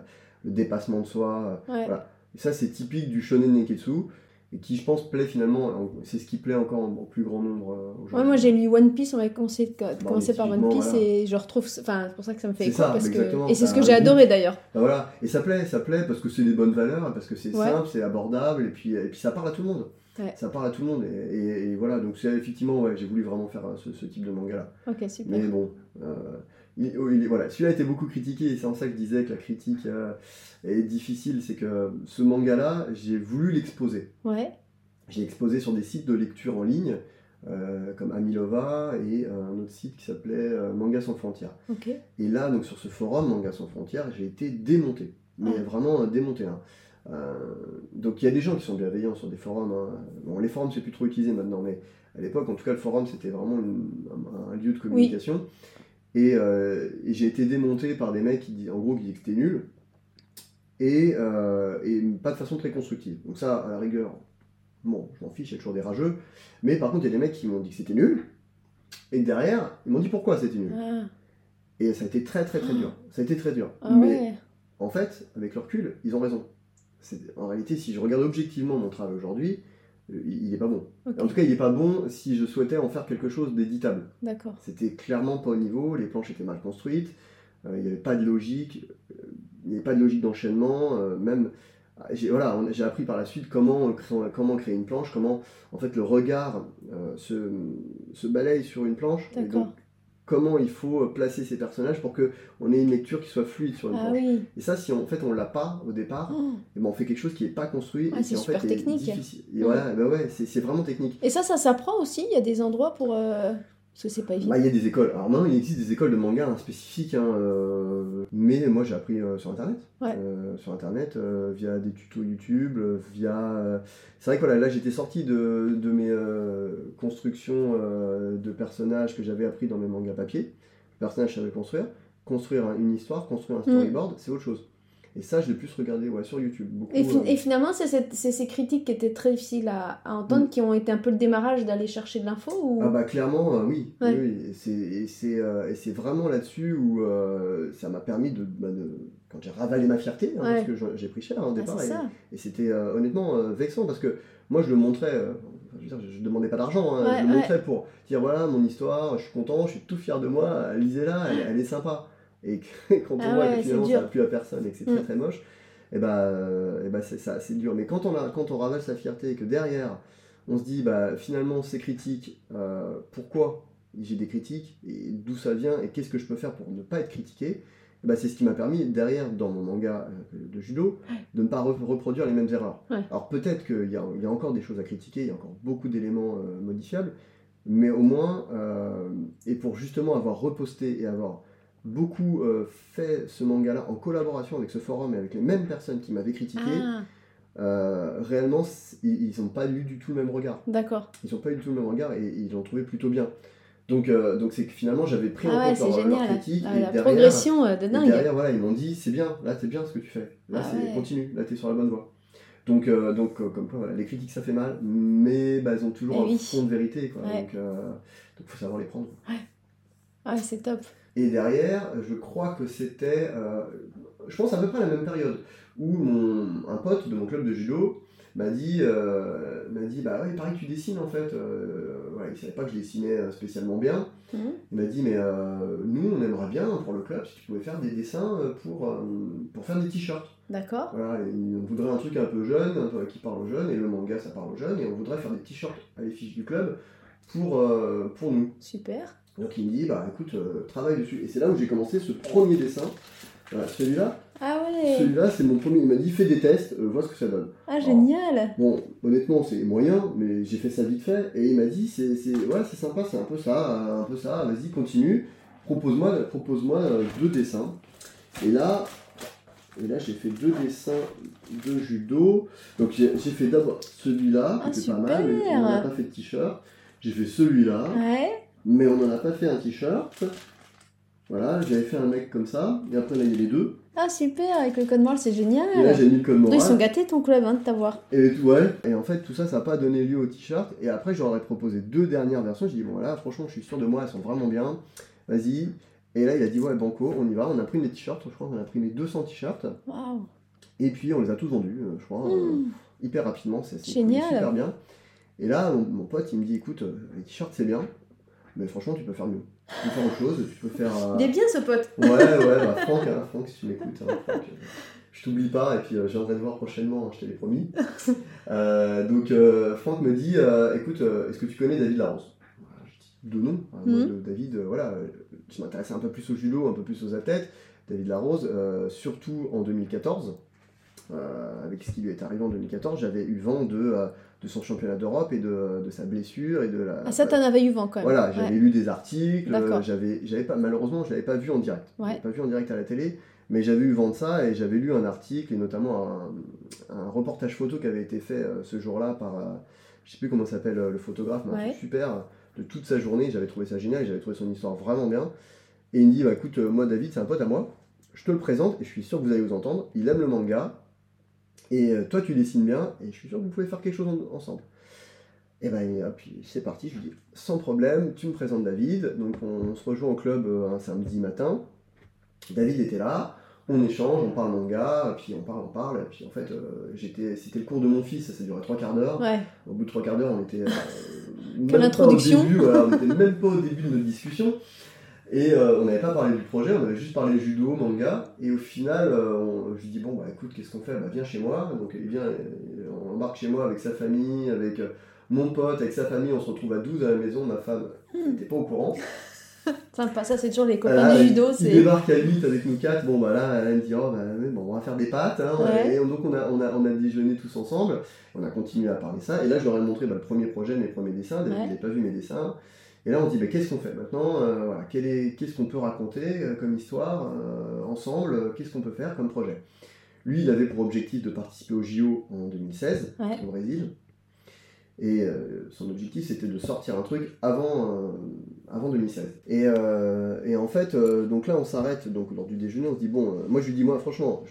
le dépassement de soi. Voilà. Et ça, c'est typique du shonen neketsu et qui je pense plaît finalement, c'est ce qui plaît encore en, plus grand nombre euh, aujourd'hui. Ouais, moi j'ai lu One Piece, on va commencer, commencer par One Piece et je retrouve, enfin c'est pour ça que ça me fait écho parce que et c'est ce que j'ai adoré d'ailleurs. Bah, voilà, et ça plaît, ça plaît parce que c'est des bonnes valeurs, parce que c'est simple, c'est abordable et puis et puis ça parle à tout le monde. Ça parle à tout le monde et, et, voilà donc c'est effectivement ouais, j'ai voulu vraiment faire euh, ce, ce type de manga là. Ok super. Mais bon. Euh, Oh, voilà, celui-là a été beaucoup critiqué et c'est en ça que je disais que la critique euh, est difficile. C'est que ce manga-là, j'ai voulu l'exposer. Ouais. J'ai exposé sur des sites de lecture en ligne euh, comme Amilova et un autre site qui s'appelait Manga sans frontières. Et là, donc sur ce forum Manga sans frontières, j'ai été démonté, mais ah. vraiment démonté. Hein. Donc il y a des gens qui sont bienveillants sur des forums. Hein. Bon, les forums c'est plus trop utilisé maintenant, mais à l'époque, en tout cas, le forum c'était vraiment un, lieu de communication. Euh, et, j'ai été démonté par des mecs qui disent, en gros, qui disaient que c'était nul. Et, euh, et, pas de façon très constructive. Donc ça, à la rigueur, bon, je m'en fiche, il y a toujours des rageux. Mais par contre, il y a des mecs qui m'ont dit que c'était nul. Et derrière, ils m'ont dit pourquoi c'était nul. Ah. Et ça a été très très très dur. Ça a été très dur. Ah mais en fait, avec le recul, ils ont raison. En réalité, si je regarde objectivement mon travail aujourd'hui, il n'est pas bon. En tout cas, il n'est pas bon si je souhaitais en faire quelque chose d'éditable. D'accord. C'était clairement pas au niveau, les planches étaient mal construites, euh, il n'y avait pas de logique, euh, il n'y avait pas de logique d'enchaînement, euh, même j'ai voilà, j'ai appris par la suite comment, comment créer une planche, comment en fait le regard se, se, balaye sur une planche. D'accord comment il faut placer ces personnages pour qu'on ait une lecture qui soit fluide sur une ah Et ça, si on, en fait on l'a pas au départ, oh. et eh ben on fait quelque chose qui n'est pas construit ah, et qui en fait technique. est difficile. Et voilà, ben ouais, c'est vraiment technique. Et ça, ça s'apprend aussi. Il y a des endroits pour. Euh, parce que c'est pas évident. Bah, il y a des écoles. Alors maintenant, il existe des écoles de manga hein, spécifiques, hein, euh, mais moi j'ai appris euh, sur internet. Euh, sur internet, via des tutos YouTube, via. C'est vrai que voilà, là j'étais sorti de, de mes constructions de personnages que j'avais appris dans mes mangas papier. Personnages, je savais construire. Construire une histoire, construire un mm. storyboard, c'est autre chose. Et ça, je l'ai plus regardé ouais, sur YouTube. et, et, finalement, c'est ces critiques qui étaient très difficiles à, entendre, mm. qui ont été un peu le démarrage d'aller chercher de l'info ou... Ah bah clairement, euh, oui. oui. Euh, et c'est vraiment là-dessus où euh, ça m'a permis de, bah, de, Quand j'ai ravalé ma fierté, hein, parce que j'ai pris cher hein, au ah, départ, et, c'était honnêtement vexant, parce que moi je le montrais... je, veux dire, je demandais pas d'argent, hein, je le montrais pour dire voilà mon histoire, je suis content, je suis tout fier de moi, lisez-la, elle, elle, est sympa et quand on ah voit que finalement ça n'a plus à personne et que c'est très mm. très moche, et eh bah, et eh bah c'est ça, c'est dur. Mais quand on, a, quand on ravale sa fierté et que derrière on se dit bah finalement ces critiques, euh, pourquoi j'ai des critiques et d'où ça vient et qu'est-ce que je peux faire pour ne pas être critiqué, bah, c'est ce qui m'a permis derrière dans mon manga euh, de judo de ne pas reproduire les mêmes erreurs. Alors peut-être qu'il y a, y a, encore des choses à critiquer, il y a encore beaucoup d'éléments euh, modifiables, mais au moins, et pour justement avoir reposté et avoir beaucoup euh, fait ce manga-là en collaboration avec ce forum et avec les mêmes personnes qui m'avaient critiqué. Ah. Euh, réellement, ils n'ont pas eu du tout le même regard. D'accord. Ils n'ont pas eu du tout le même regard et, ils l'ont trouvé plutôt bien. Donc, euh, donc c'est que finalement, j'avais pris ah en compte leur, leur, critique. La, et la progression de dingue. Et derrière, voilà, ils m'ont dit c'est bien, là, c'est bien ce que tu fais. Là, ah c'est continue, là, tu es sur la bonne voie. Donc, donc comme quoi, voilà, les critiques, ça fait mal, mais bah, elles ont toujours eh un fond de vérité. Quoi. Donc, il faut savoir les prendre. Ouais, ouais c'est top. Et derrière, je crois que c'était, euh, je pense à peu près la même période, où mon, un pote de mon club de judo m'a dit, euh, m'a dit bah ouais, il paraît que tu dessines en fait. Euh, ouais, il savait pas que je dessinais spécialement bien. Mhm. Il m'a dit mais nous on aimerait bien pour le club si tu pouvais faire des dessins pour, pour faire des t-shirts. D'accord. Voilà, on voudrait un truc un peu jeune, qui parle aux jeunes, et le manga ça parle aux jeunes, et on voudrait faire des t-shirts à l'effigie du club pour, pour nous. Super. Donc il me dit, bah écoute, euh, travaille dessus. Et c'est là où j'ai commencé ce premier dessin. Voilà, celui-là. Ah ouais Celui-là, c'est mon premier. Il m'a dit, fais des tests, euh, vois ce que ça donne. Ah génial Bon, honnêtement, c'est moyen, mais j'ai fait ça vite fait. Et il m'a dit, c'est, ouais, c'est sympa, c'est un peu ça, un peu ça, vas-y, continue. Propose-moi propose -moi, euh, deux dessins. Et là, Et là, j'ai fait deux dessins de judo. Donc, j'ai fait d'abord celui-là, qui ah, était pas mal, mais on n'a pas fait de t-shirt. J'ai fait celui-là, mais on n'en a pas fait un t-shirt. Voilà, j'avais fait un mec comme ça, et après, y a les deux. Ah, super, avec le code moral, c'est génial. Et là, j'ai mis le code moral. Ils sont gâtés, ton club, hein, de t'avoir. Et ouais, et en fait, tout ça, ça n'a pas donné lieu au t-shirt. Et après, j'aurais proposé deux dernières versions. J'ai dit, bon, voilà, franchement, je suis sûr de moi, elles sont vraiment bien. Vas-y, et là, il a dit Ouais, Banco, on y va. On a pris des t-shirts, je crois qu'on a pris 200 t-shirts. Et puis, on les a tous vendus, euh, je crois, euh, hmm. hyper rapidement. C'est super bien. Et là, mon, pote, il me dit Écoute, euh, les t-shirts, c'est bien, mais franchement, tu peux faire mieux. Tu peux faire autre chose, tu peux faire. Il est bien ce pote Ouais, ouais, bah, Franck, hein, Franck, si tu m'écoutes, hein, je t'oublie pas, et puis je viendrai te voir prochainement, hein, je te l'ai promis. donc, Franck me dit Écoute, est-ce que tu connais David Larose de nom. Hmm. David, voilà, je m'intéressais un peu plus au judo, un peu plus aux athlètes. David Larose, euh, surtout en 2014, euh, avec ce qui lui est arrivé en 2014, j'avais eu vent de, euh, de son championnat d'Europe et de, de, sa blessure et de la. Ah ça, t'en avais eu vent quand même. Voilà, j'avais lu des articles, j'avais, j'avais pas, malheureusement, je l'avais pas vu en direct. pas vu en direct à la télé, mais j'avais eu vent de ça et j'avais lu un article et notamment un, un reportage photo qui avait été fait ce jour-là par, je sais plus comment s'appelle le photographe, mais super de toute sa journée. J'avais trouvé ça génial, j'avais trouvé son histoire vraiment bien. Et il me dit bah, écoute, euh, moi David, c'est un pote à moi, je te le présente et je suis sûr que vous allez vous entendre. Il aime le manga et euh, toi tu dessines bien et je suis sûr que vous pouvez faire quelque chose ensemble. Et ben puis c'est parti, je lui dis sans problème, tu me présentes David. Donc on, se rejoint au club euh, un samedi matin. David était là, on échange, on parle manga, puis on parle, on parle, puis en fait, euh, j'étais, c'était le cours de mon fils, ça durait trois quarts d'heure. Au bout de trois quarts d'heure, on était euh, même pas au début, on était même pas au début de notre discussion. Et euh, on n'avait pas parlé du projet, on avait juste parlé judo, manga. Et au final, je lui dis bon bah écoute, qu'est-ce qu'on fait? Bah viens chez moi. Donc il vient, on embarque chez moi avec sa famille, avec mon pote, avec sa famille. On se retrouve à 12 à la maison. Ma femme n'était hmm. pas au courant. Sympa, ça c'est toujours les copains du judo. Il débarque à 8 avec nous 4, bon bah là elle me dit oh, bah, bon, on va faire des pâtes, hein, et donc on a, on, a, on a déjeuné tous ensemble, on a continué à parler ça, et là je leur ai montré bah, le premier projet, mes premiers dessins, il n'avait pas vu mes dessins, et là on dit bah, qu'est-ce qu'on fait maintenant, euh, voilà, qu'est-ce qu'on peut raconter euh, comme histoire euh, ensemble, qu'est-ce qu'on peut faire comme projet? Lui il avait pour objectif de participer au JO en 2016 au Brésil, et euh, son objectif, c'était de sortir un truc avant, euh, avant 2016. Et, euh, et, en fait, donc là, on s'arrête donc lors du déjeuner, on se dit, bon, moi je lui dis, moi franchement,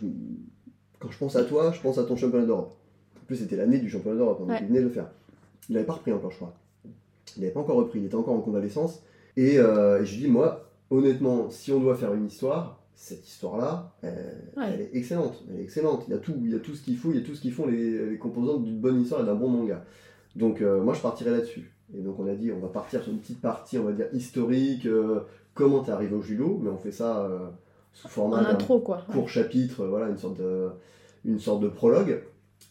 quand je pense à toi, je pense à ton championnat d'Europe. En plus, c'était l'année du championnat d'Europe, hein, il venait de le faire. Il n'avait pas repris encore, je crois. Il n'avait pas encore repris, il était encore en convalescence. Et, je lui dis, moi, honnêtement, si on doit faire une histoire, cette histoire-là, elle, est excellente. Elle est excellente. Il y a tout, il y a tout ce qu'il faut, il y a tout ce qu'ils font les, les composantes d'une bonne histoire et d'un bon manga. Donc euh, moi je partirais là-dessus. Et donc on a dit on va partir sur une petite partie, on va dire historique, euh, comment t'es arrivé au judo, mais on fait ça euh, sous format d'un court chapitre, voilà, une sorte, de, une sorte de prologue.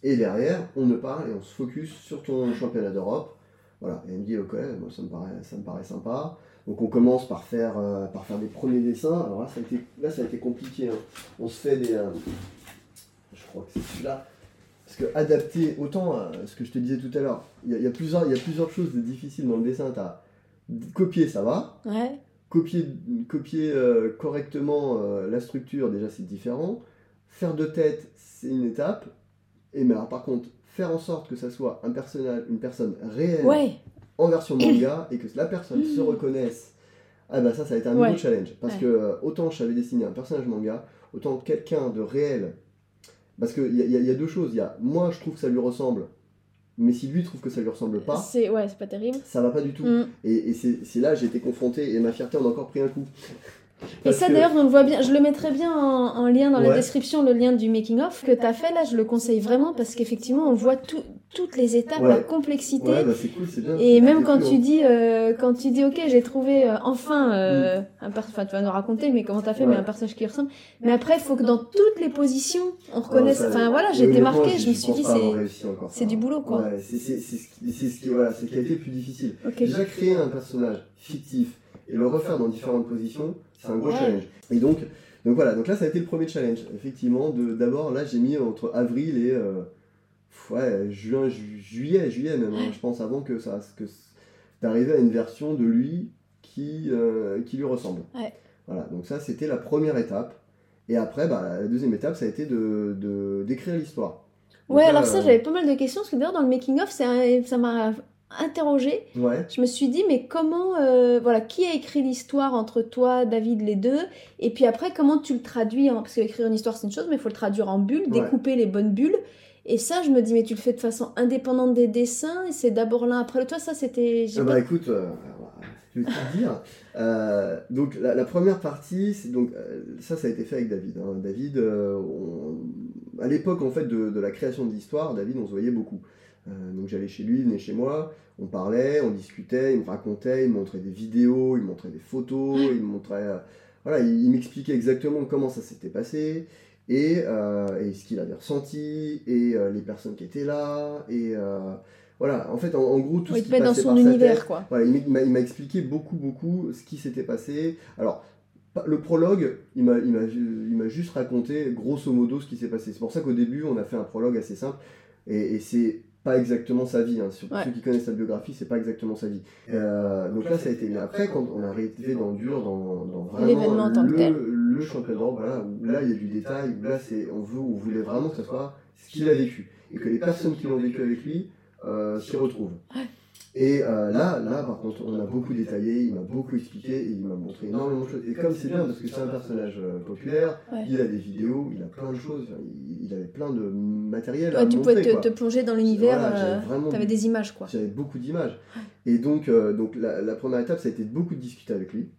Et derrière, on ne parle et on se focus sur ton championnat d'Europe. Voilà, et elle me dit ok, moi ça me paraît, ça me paraît sympa. Donc on commence par faire, par faire des premiers dessins. Alors là ça a été, là, ça a été compliqué. Hein. On se fait des... je crois que c'est celui-là parce que adapter, autant à ce que je te disais tout à l'heure, il y, a plusieurs, y a plusieurs choses de difficiles dans le dessin. As, copier, ça va. Copier, copier euh, correctement euh, la structure, déjà, c'est différent. Faire de tête, c'est une étape. Et mais alors, par contre, faire en sorte que ça soit un personnage, une personne réelle en version manga et que la personne se reconnaisse, ah ben ça, ça a été un nouveau challenge. Parce que euh, autant je savais dessiner un personnage manga, autant quelqu'un de réel parce qu'il y, y, a deux choses. Il y a moi, je trouve que ça lui ressemble, mais si lui trouve que ça lui ressemble pas, c'est ouais, c'est pas terrible. Ça va pas du tout. Mm. Et, et c'est là j'ai été confronté et ma fierté en a encore pris un coup. Et ça d'ailleurs on le voit bien, je le mettrai bien en, lien dans la description, le lien du making of que tu as fait là, je le conseille vraiment parce qu'effectivement on voit toutes les étapes, la complexité. Ouais, bah c'est cool, c'est bien. Et même quand tu dis, euh, quand tu dis ok j'ai trouvé euh, enfin euh, mm. un personnage, tu vas nous raconter mais comment t'as fait, mais un personnage qui ressemble. Mais après il faut que dans toutes les positions on reconnaisse. enfin voilà, j'ai été marquée, je me suis dit c'est c'est du boulot quoi. c'est ce qui voilà, c'est qui a été le plus difficile. Déjà créer un personnage fictif et le refaire dans différentes positions c'est un gros challenge. Et donc, donc voilà, donc là ça a été le premier challenge. Effectivement, d'abord là j'ai mis entre avril et euh, ouais, juin, juillet, juillet même, hein, je pense, avant que ça que d'arriver à une version de lui qui, euh, qui lui ressemble. Voilà, donc ça c'était la première étape. Et après, bah, la deuxième étape, ça a été de d'écrire l'histoire. Ouais, alors ça, j'avais pas mal de questions, parce que d'ailleurs, dans le making-of, ça m'a interrogé. Ouais. Je me suis dit, mais comment, voilà, qui a écrit l'histoire entre toi, David, les deux? Et puis après, comment tu le traduis Parce qu'écrire une histoire, c'est une chose, mais il faut le traduire en bulles, découper les bonnes bulles. Et ça, je me dis, mais tu le fais de façon indépendante des dessins, et c'est d'abord l'un après le toi, ça c'était. Ah bah écoute, euh, je vais te dire. Euh, donc la, première partie, c'est donc euh, ça, ça a été fait avec David. Hein. David, à l'époque en fait de, la création de l'histoire, David, on se voyait beaucoup. Donc j'allais chez lui, il venait chez moi, on parlait, on discutait, il me racontait, il me montrait des vidéos, il me montrait des photos, il me montrait, voilà, il m'expliquait exactement comment ça s'était passé et, euh, et ce qu'il avait ressenti, et euh, les personnes qui étaient là, et euh, voilà, en fait, en, gros, tout ce qui passait dans son univers, quoi. Voilà, il m'a expliqué beaucoup, beaucoup ce qui s'était passé. Alors, le prologue, il m'a juste raconté grosso modo ce qui s'est passé. C'est pour ça qu'au début, on a fait un prologue assez simple, et, et c'est pas exactement sa vie. Hein. Sur ceux qui connaissent sa biographie, c'est pas exactement sa vie. Euh, donc là, ça a été. Mais après, quand on a arrivé dans le dur, dans, dans vraiment le, le championnat, voilà, où là, il y a du détail, où là, c'est, on, veut, on voulait vraiment que ce soit ce qu'il a vécu. Et que les personnes qui l'ont vécu avec lui euh, s'y retrouvent. Et euh, là, là, par contre, on a beaucoup détaillé, il m'a beaucoup expliqué, et il m'a montré énormément de choses. Et comme c'est bien, parce que c'est un personnage euh, populaire, il a des vidéos, il a plein de choses, il, avait plein de matériel. Ouais, tu pouvais te, plonger dans l'univers, tu avais des images, quoi. J'avais beaucoup d'images. Et donc, donc la, la, première étape, ça a été beaucoup de discuter avec lui.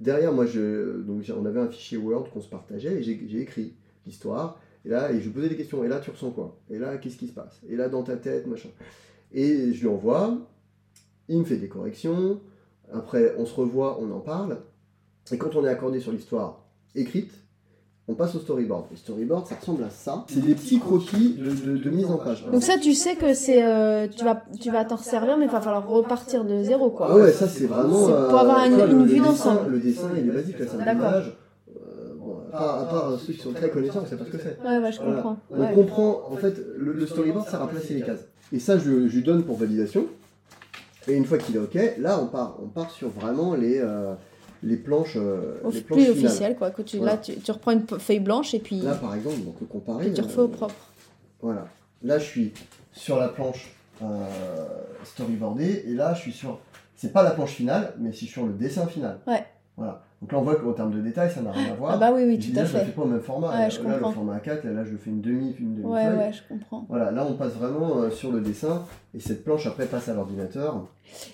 Derrière, moi, je, donc, on avait un fichier Word qu'on se partageait, et j'ai écrit l'histoire. Et là, et je lui posais des questions. Et là, tu ressens quoi? Et là, qu'est-ce qui se passe? Et là, dans ta tête, machin. Et je lui envoie il me fait des corrections, après on se revoit, on en parle, et quand on est accordé sur l'histoire écrite, on passe au storyboard. Le storyboard, ça ressemble à ça. C'est des petits croquis de, mise en page. Donc ça, tu sais que c'est, euh, tu vas, tu vas t'en servir, mais il va falloir repartir de zéro, quoi. Ah ouais, ça c'est vraiment. pour avoir euh, une, vue d'ensemble. Le dessin, il est basique, c'est un image. Euh, à, part, ceux qui sont très connaissants, on sait pas ce que c'est. Ouais, ouais, je comprends. On comprend, en fait, le, storyboard, ça va placer les cases. Et ça, je, je lui donne pour validation. Et une fois qu'il est OK, là, on part, on part sur vraiment les, euh, les planches, euh, les planches plus officielles. Quoi, que tu, Là, tu, tu, reprends une feuille blanche et puis. Là, par exemple, on peut comparer. Et tu refais au propre. Voilà. Là, je suis sur la planche euh, storyboardée et là, je suis sur. C'est pas la planche finale, mais c'est sur le dessin final. Ouais. Voilà. Donc là, on voit qu'en termes de détails, ça n'a rien à voir. Ah bah oui, oui, tout à fait. Je ne fais pas au même format. Ouais, je là, le format A4, là, je fais une demi, une demi Ouais, ouais, je comprends. Voilà, là, on passe vraiment euh, sur le dessin et cette planche, après, passe à l'ordinateur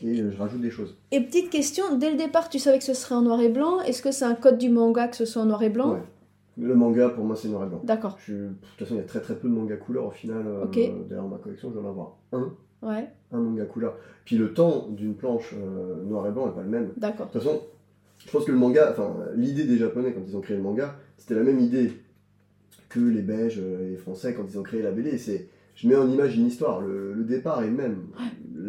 et euh, je rajoute des choses. Et petite question, dès le départ, tu savais que ce serait en noir et blanc. Est-ce que c'est un code du manga que ce soit en noir et blanc? Ouais. Le manga, pour moi, c'est noir et blanc. D'accord. De toute façon, il y a très très peu de manga couleur au final. Euh. D'ailleurs, ma collection, je dois en avoir un. Ouais. Un manga couleur. Puis le temps d'une planche noir et blanc n'est pas le même. D'accord. De toute façon, je pense que le manga, enfin, l'idée des Japonais quand ils ont créé le manga, c'était la même idée que les Belges et les Français quand ils ont créé la BD. C'est, je mets en image une histoire. Le, départ est le même.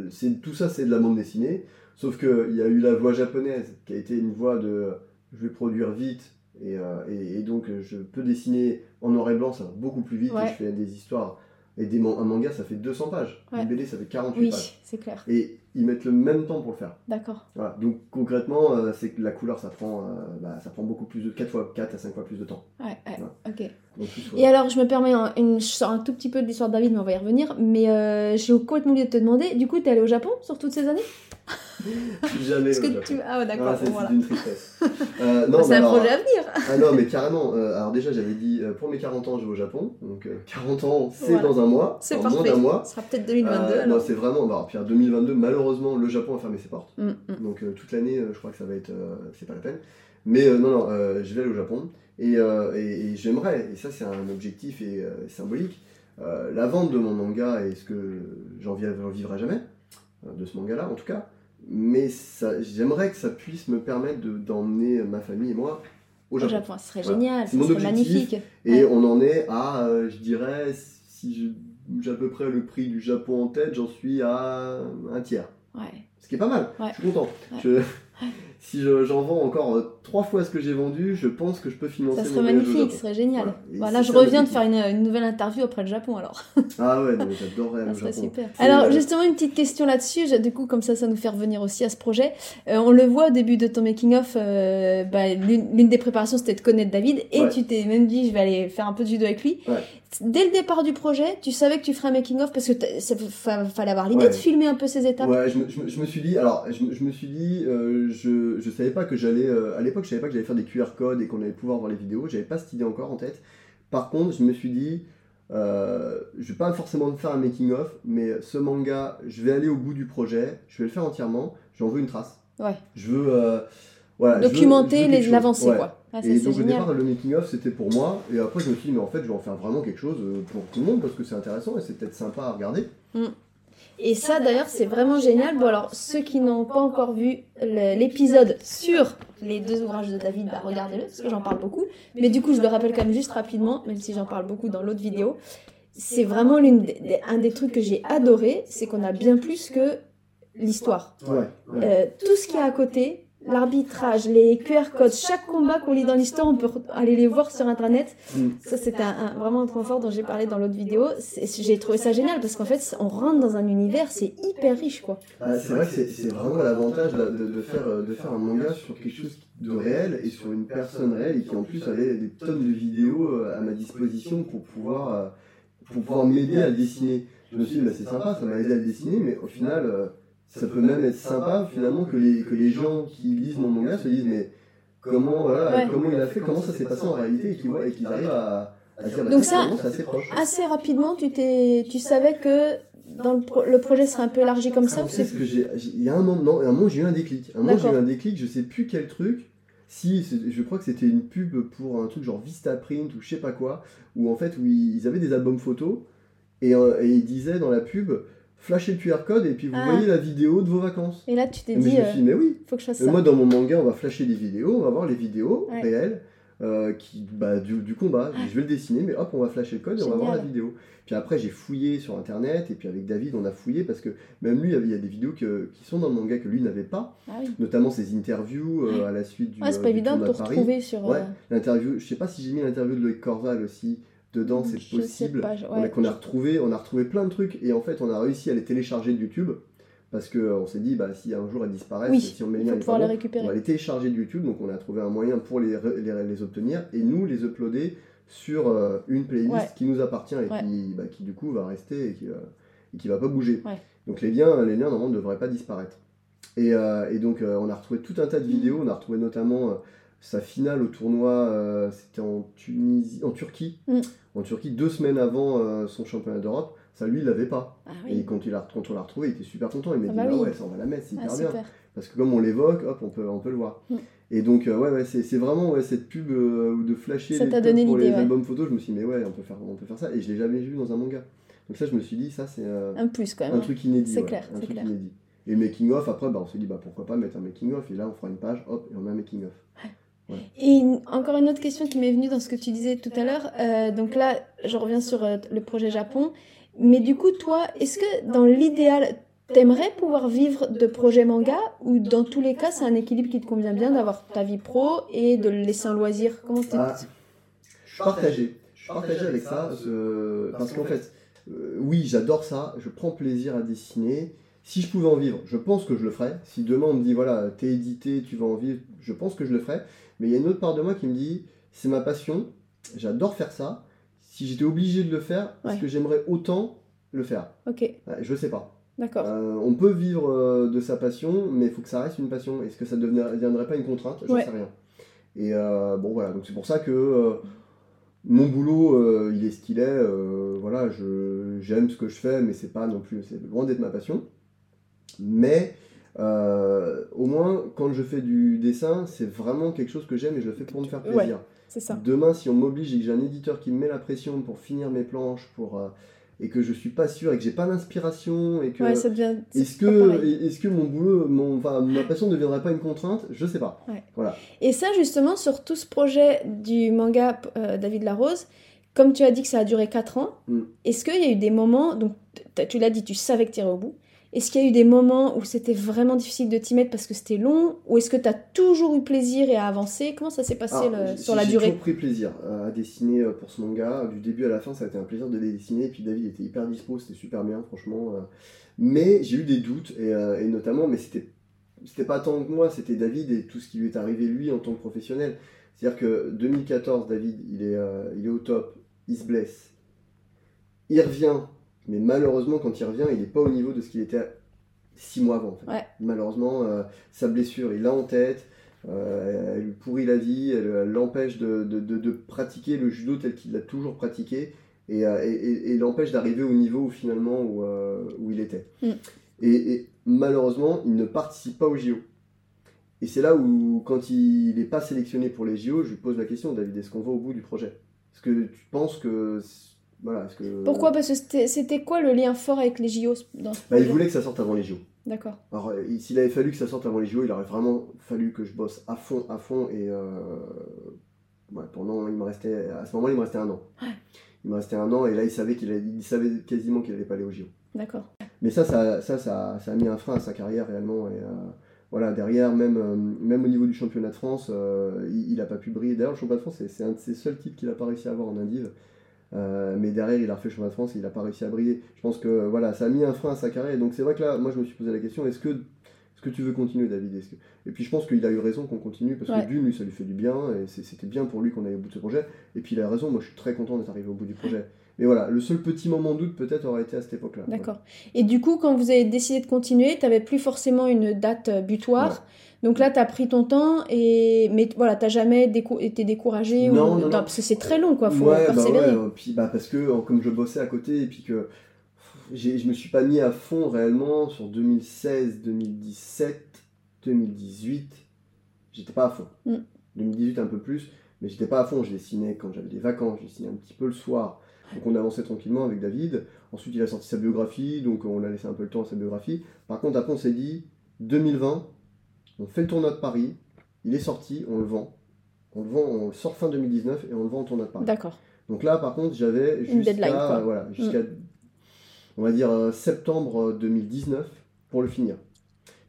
C'est tout ça, c'est de la bande dessinée. Sauf que il y a eu la voix japonaise qui a été une voix de, je vais produire vite et, euh, donc je peux dessiner en noir et blanc, ça va beaucoup plus vite et je fais des histoires et des, un manga, ça fait 200 pages. Une BD, ça fait 48 oui, pages. c'est clair. Et ils mettent le même temps pour le faire. D'accord. Voilà. Donc concrètement, euh, c'est que la couleur, ça prend, euh, bah, ça prend beaucoup plus de 4 fois 4 à 5 fois plus de temps. Ouais, ouais. ok. Donc, Et alors, je me permets, une, je sors un tout petit peu de l'histoire de David, mais on va y revenir. Mais euh, j'ai complètement oublié de te demander, du coup, tu es allé au Japon sur toutes ces années? Jamais. que tu... Ah d'accord. c'est voilà. une tristesse. Euh, non, c'est un projet à venir. ah non, mais carrément. Euh, alors déjà, j'avais dit euh, pour mes 40 ans, je vais au Japon. Donc 40 ans, c'est dans un mois. C'est parfait. Moins d'un mois. Ce sera peut-être 2022. non, c'est vraiment. Bah, puis en 2022, malheureusement, le Japon a fermé ses portes. Mm, mm. Donc toute l'année, je crois que ça va être. c'est pas la peine. Mais non, non, je vais aller au Japon. Et, et, j'aimerais, et ça c'est un objectif et symbolique, la vente de mon manga et ce que j'en vivrai jamais, de ce manga-là en tout cas, mais j'aimerais que ça puisse me permettre d'emmener ma famille et moi au Japon. Au Japon, ce serait génial, ce serait magnifique. Et on en est à, euh, je dirais, si j'ai à peu près le prix du Japon en tête, j'en suis à un tiers. Ouais. Ce qui est pas mal, je suis content. si j'en vends encore trois fois ce que j'ai vendu, je pense que je peux financer. Ça serait magnifique, ce serait génial. Voilà, je reviens de faire une, nouvelle interview après le Japon alors. ah ouais, j'adorerais le Japon. super. Alors justement une petite question là-dessus, du coup comme ça ça nous fait revenir aussi à ce projet. Euh, on le voit au début de ton making of, euh, bah, l'une des préparations c'était de connaître David et tu t'es même dit je vais aller faire un peu de judo avec lui. Dès le départ du projet, tu savais que tu ferais un making of parce que ça fallait avoir l'idée de filmer un peu ces étapes. Ouais, je me, je me, suis dit, alors je, me suis dit, euh, je, je savais pas que j'allais, à l'époque je savais pas que j'allais faire des QR codes et qu'on allait pouvoir voir les vidéos, j'avais pas cette idée encore en tête. Par contre, je me suis dit, euh, je vais pas forcément faire un making of, mais ce manga, je vais aller au bout du projet, je vais le faire entièrement, j'en veux une trace. Ouais. Je veux euh, voilà, documenter l'avancée quoi. Ah, et donc au départ, le making of c'était pour moi, et après je me suis dit, mais en fait, je vais en faire vraiment quelque chose euh, pour tout le monde parce que c'est intéressant et c'est peut-être sympa à regarder. Mm. Et ça, d'ailleurs, c'est vraiment génial. Bon, alors, ceux qui n'ont pas encore vu l'épisode sur les deux ouvrages de David, bah, regardez-le, parce que j'en parle beaucoup. Mais du coup, je le rappelle quand même juste rapidement, même si j'en parle beaucoup dans l'autre vidéo. C'est vraiment l'une des, un des trucs que j'ai adoré, c'est qu'on a bien plus que l'histoire. Ouais, euh, tout ce qui est à côté, l'arbitrage, les QR codes, chaque combat qu'on lit dans l'histoire, on peut aller les voir sur internet. Mm. Ça, c'était un, vraiment un point fort dont j'ai parlé dans l'autre vidéo. J'ai trouvé ça génial parce qu'en fait, on rentre dans un univers, c'est hyper riche, quoi. Ah, c'est vrai que c'est vraiment l'avantage de, faire, de faire un manga sur quelque chose de réel et sur une personne réelle et qui en plus avait des tonnes de vidéos euh, à ma disposition pour pouvoir, euh, pour pouvoir m'aider à le dessiner. Je me suis dit, bah, c'est sympa, ça m'a aidé à le dessiner, mais au final, euh, ça peut même être sympa finalement que les, que les gens qui lisent mon manga se disent mais comment, voilà, comment il a fait, comment ça s'est passé en réalité et qu'ils arrivent à, à dire bah, Donc ça, assez, proche. assez rapidement, tu, tu savais que dans le, le, projet serait un peu élargi comme ça C'est ce que j'ai. Il y a un moment, un moment j'ai eu un déclic. Un moment j'ai eu un déclic, je sais plus quel truc. Si, je crois que c'était une pub pour un truc genre Vistaprint ou je sais pas quoi, où en fait où ils avaient des albums photos et, euh, et ils disaient dans la pub flasher le QR code et puis vous ah. voyez la vidéo de vos vacances. Et là, tu t'es dit, euh, mais oui, faut que je fasse ça. Moi, dans mon manga, on va flasher des vidéos, on va voir les vidéos réelles euh, qui, bah, du, combat. Je vais le dessiner, mais hop, on va flasher le code et on va voir la vidéo. Puis après, j'ai fouillé sur internet et puis avec David, on a fouillé parce que même lui, il y a des vidéos que, qui sont dans le manga que lui n'avait pas, ah notamment ses interviews euh, à la suite du. Ouais, c'est pas évident de retrouver sur. Ouais, l'interview, je sais pas si j'ai mis l'interview de Loïc Corval aussi dedans, c'est possible. qu'on a retrouvé, on a retrouvé plein de trucs et en fait on a réussi à les télécharger de YouTube parce que on s'est dit bah si un jour elles disparaissent, si on met les on va les télécharger de YouTube donc on a trouvé un moyen pour les, les, obtenir et nous les uploader sur euh, une playlist qui nous appartient et qui, bah, qui du coup va rester et qui, et qui va pas bouger. Donc les liens, les liens normalement ne devraient pas disparaître. Et, euh, et donc euh, on a retrouvé tout un tas de vidéos, on a retrouvé notamment sa finale au tournoi, c'était en Tunisie, en Turquie. Mm en Turquie deux semaines avant euh, son championnat d'Europe. Ça, lui, il l'avait pas. Ah et quand, il a, quand on l'a retrouvé, il était super content. Il m'a ah dit, bah, bah ouais, ça, on va la mettre, c'est ah, hyper bien. Parce que comme on l'évoque, hop, on peut, on peut le voir. Mm. Et donc, euh, ouais, ouais c'est vraiment ouais, cette pub euh, de flasher ça les pour les albums photos. Je me suis dit, mais ouais, on peut faire, on peut faire ça. Et je l'ai jamais vu dans un manga. Donc ça, je me suis dit, ça, c'est un plus quand même. Un truc inédit. C'est clair, un truc clair. inédit. Et making of, après, bah, on s'est dit, bah, pourquoi pas mettre un making of. Et là, on fera une page, hop, et on met un making Et encore une autre question qui m'est venue dans ce que tu disais tout à l'heure. Euh, donc là, je reviens sur euh, le projet Japon. Mais du coup, toi, est-ce que dans l'idéal, t'aimerais pouvoir vivre de projets manga ou dans tous les cas, c'est un équilibre qui te convient bien d'avoir ta vie pro et de le laisser en loisir? Comment ah, Je suis partagé. Je suis partagé avec ça parce qu'en fait, euh, oui, j'adore ça. Je prends plaisir à dessiner. Si je pouvais en vivre, je pense que je le ferais. Si demain on me dit voilà, t'es édité, tu vas en vivre, je pense que je le ferais. Mais il y a une autre part de moi qui me dit, c'est ma passion, j'adore faire ça. Si j'étais obligé de le faire, est-ce que j'aimerais autant le faire? Ok. je sais pas. D'accord. Euh, on peut vivre euh, de sa passion, mais il faut que ça reste une passion. Est-ce que ça ne deviendrait pas une contrainte? Je ne sais rien. Et euh, bon, voilà, donc c'est pour ça que mon boulot, il est ce qu'il est. voilà, j'aime ce que je fais, mais c'est pas non plus, c'est loin d'être ma passion. Mais euh, au moins, quand je fais du dessin, c'est vraiment quelque chose que j'aime et je le fais pour me faire plaisir. c'est ça. Demain, si on m'oblige et que j'ai un éditeur qui me met la pression pour finir mes planches, pour, euh, et que je suis pas sûr et que j'ai pas d'inspiration et que est-ce que est-ce que mon boulot mon enfin ma passion ne deviendrait pas une contrainte? Je sais pas voilà et ça justement sur tout ce projet du manga euh, David Larose comme tu as dit que ça a duré 4 ans mm. est-ce qu'il y a eu des moments donc tu l'as dit tu savais que tu irais au bout est-ce qu'il y a eu des moments où c'était vraiment difficile de t'y mettre parce que c'était long Ou est-ce que tu as toujours eu plaisir et à avancer? Comment ça s'est passé ah, sur la durée? J'ai toujours pris plaisir à dessiner euh, pour ce manga. Du début à la fin, ça a été un plaisir de les dessiner. Et puis David était hyper dispo, c'était super bien, franchement. Euh. Mais j'ai eu des doutes, et, euh, et notamment, mais c'était c'était pas tant que moi, c'était David et tout ce qui lui est arrivé lui en tant que professionnel. C'est-à-dire que 2014, David, il est, il est au top, il se blesse, il revient mais malheureusement, quand il revient, il n'est pas au niveau de ce qu'il était six mois avant. Malheureusement, euh, sa blessure, il l'a en tête. Euh, elle lui pourrit la vie, elle l'empêche de, pratiquer le judo tel qu'il l'a toujours pratiqué et, euh, l'empêche d'arriver au niveau finalement où, il était. Mm. Et, malheureusement, il ne participe pas au JO. Et c'est là où, quand il n'est pas sélectionné pour les JO, je lui pose la question, David, est-ce qu'on va au bout du projet? Est-ce que tu penses que pourquoi? Parce que c'était quoi le lien fort avec les JO bah, Il voulait que ça sorte avant les JO. D'accord. Alors, euh, s'il avait fallu que ça sorte avant les JO, il aurait vraiment fallu que je bosse à fond, à fond. Et euh, pendant, il me restait, à ce moment-là, il me restait un an. Il me restait un an, et là, il savait, qu'il savait quasiment qu'il n'allait pas aller aux JO. D'accord. Mais ça ça, ça, ça, a mis un frein à sa carrière réellement. Et, euh, voilà, derrière, même, même au niveau du championnat de France, il n'a pas pu briller. D'ailleurs, le championnat de France, c'est un de ces seuls types qu'il n'a pas réussi à avoir en Indive. Euh, mais derrière, il a refait le championnat de France et il n'a pas réussi à briller. Je pense que voilà, ça a mis un frein à sa carrière. donc c'est vrai que là, moi je me suis posé la question est-ce que, est que tu veux continuer, David? Et puis je pense qu'il a eu raison qu'on continue parce que d'une, lui, ça lui fait du bien et c'était bien pour lui qu'on aille au bout de ce projet. Et puis il a raison, moi je suis très content d'être arrivé au bout du projet. Mais voilà, le seul petit moment de doute peut-être aurait été à cette époque-là. D'accord. Et du coup, quand vous avez décidé de continuer, tu n'avais plus forcément une date butoir. Donc là, tu as pris ton temps, et... mais voilà, tu jamais été découragé non, non, Parce que c'est très long, quoi. Faut ouais, persévérer. Bah ouais, puis, bah, parce que comme je bossais à côté, et puis que je me suis pas mis à fond réellement sur 2016, 2017, 2018. J'étais pas à fond. 2018 mm. un peu plus, mais j'étais pas à fond. Je dessinais quand j'avais des vacances, je dessinais un petit peu le soir. Donc on avançait tranquillement avec David. Ensuite, il a sorti sa biographie, donc on a laissé un peu le temps à sa biographie. Par contre, après, on s'est dit 2020, on fait le tournoi de Paris, il est sorti, on le vend. On le vend, on sort fin 2019 et on le vend au tournoi de Paris. D'accord. Donc là, par contre, j'avais jusqu'à, voilà, jusqu'à, mm. on va dire, euh, septembre 2019 pour le finir.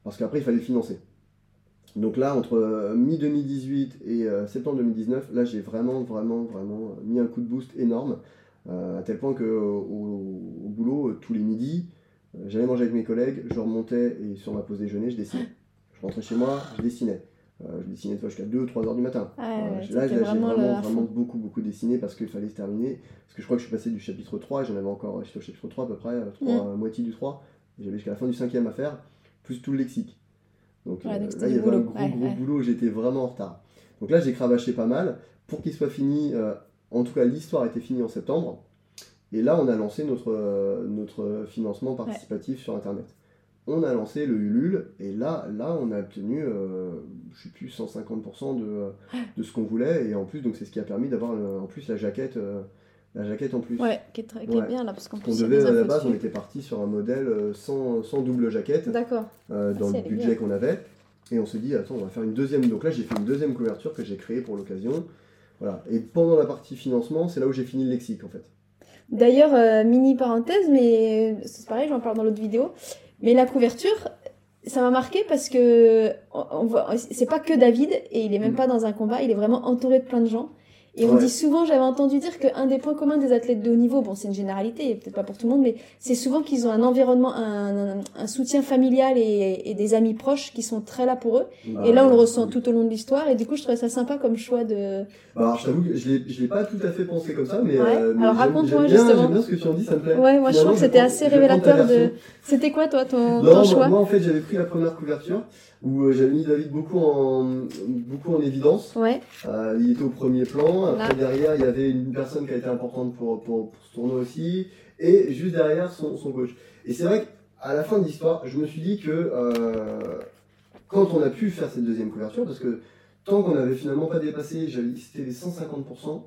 Parce qu'après, il fallait le financer. Donc là, entre euh, mi-2018 et euh, septembre 2019, là, j'ai vraiment, vraiment, vraiment mis un coup de boost énorme. à tel point que au, au boulot, tous les midis, j'allais manger avec mes collègues, je remontais et sur ma pause déjeuner, je dessinais. Je rentrais chez moi, je dessinais. Euh, je dessinais jusqu'à 2-3 heures du matin. là, j'ai vraiment, vraiment, beaucoup, beaucoup dessiné parce qu'il fallait se terminer. Parce que je crois que je suis passé du chapitre 3, j'en avais encore, j'étais au chapitre 3 à peu près, 3, mm. moitié du 3. J'avais jusqu'à la fin du cinquième à faire, plus tout le lexique. Donc, euh, là, il y avait un gros, gros boulot, j'étais vraiment en retard. Donc là, j'ai cravaché pas mal pour qu'il soit fini. Euh, en tout cas, l'histoire était finie en septembre. Et là, on a lancé notre, notre financement participatif sur Internet on a lancé le Ulule et là, là on a obtenu, euh, je sais plus, 150% de, de ce qu'on voulait et en plus, donc c'est ce qui a permis d'avoir euh, en plus la jaquette, euh, la jaquette en plus. Ouais, qui est, très, bien là parce qu'en plus. On devait à la base, on était parti sur un modèle sans, sans double jaquette. D'accord. dans le budget qu'on avait et on s'est dit attends, on va faire une deuxième. Donc là, j'ai fait une deuxième couverture que j'ai créée pour l'occasion. Voilà. Et pendant la partie financement, c'est là où j'ai fini le lexique en fait. D'ailleurs, mini parenthèse, mais c'est pareil, j'en parle dans l'autre vidéo. Mais la couverture, ça m'a marqué parce que on, c'est pas que David et il est même mm. pas dans un combat, il est vraiment entouré de plein de gens. Et on dit souvent, j'avais entendu dire qu'un des points communs des athlètes de haut niveau, bon, c'est une généralité, peut-être pas pour tout le monde, mais c'est souvent qu'ils ont un environnement, un, un, soutien familial et, et, des amis proches qui sont très là pour eux. Bah et là, on le ressent tout au long de l'histoire. Et du coup, je trouvais ça sympa comme choix de. Bah, alors, je t'avoue que je l'ai, pas tout à fait pensé comme ça, mais. Euh, alors, raconte-moi justement. J'aime bien ce que tu en dis, ça me plaît. Ouais, moi, je trouve que c'était assez révélateur de. C'était quoi, toi, ton, non, ton choix? Moi, en fait, j'avais pris la première couverture où euh, j'avais mis David beaucoup en, beaucoup en évidence. Ouais. Euh, il était au premier plan. Après, derrière, il y avait une personne qui a été importante pour, pour, ce tournoi aussi. Et juste derrière, son, son coach. Et c'est vrai qu'à la fin de l'histoire, je me suis dit que euh, quand on a pu faire cette deuxième couverture, parce que tant qu'on n'avait finalement pas dépassé, c'était les 150%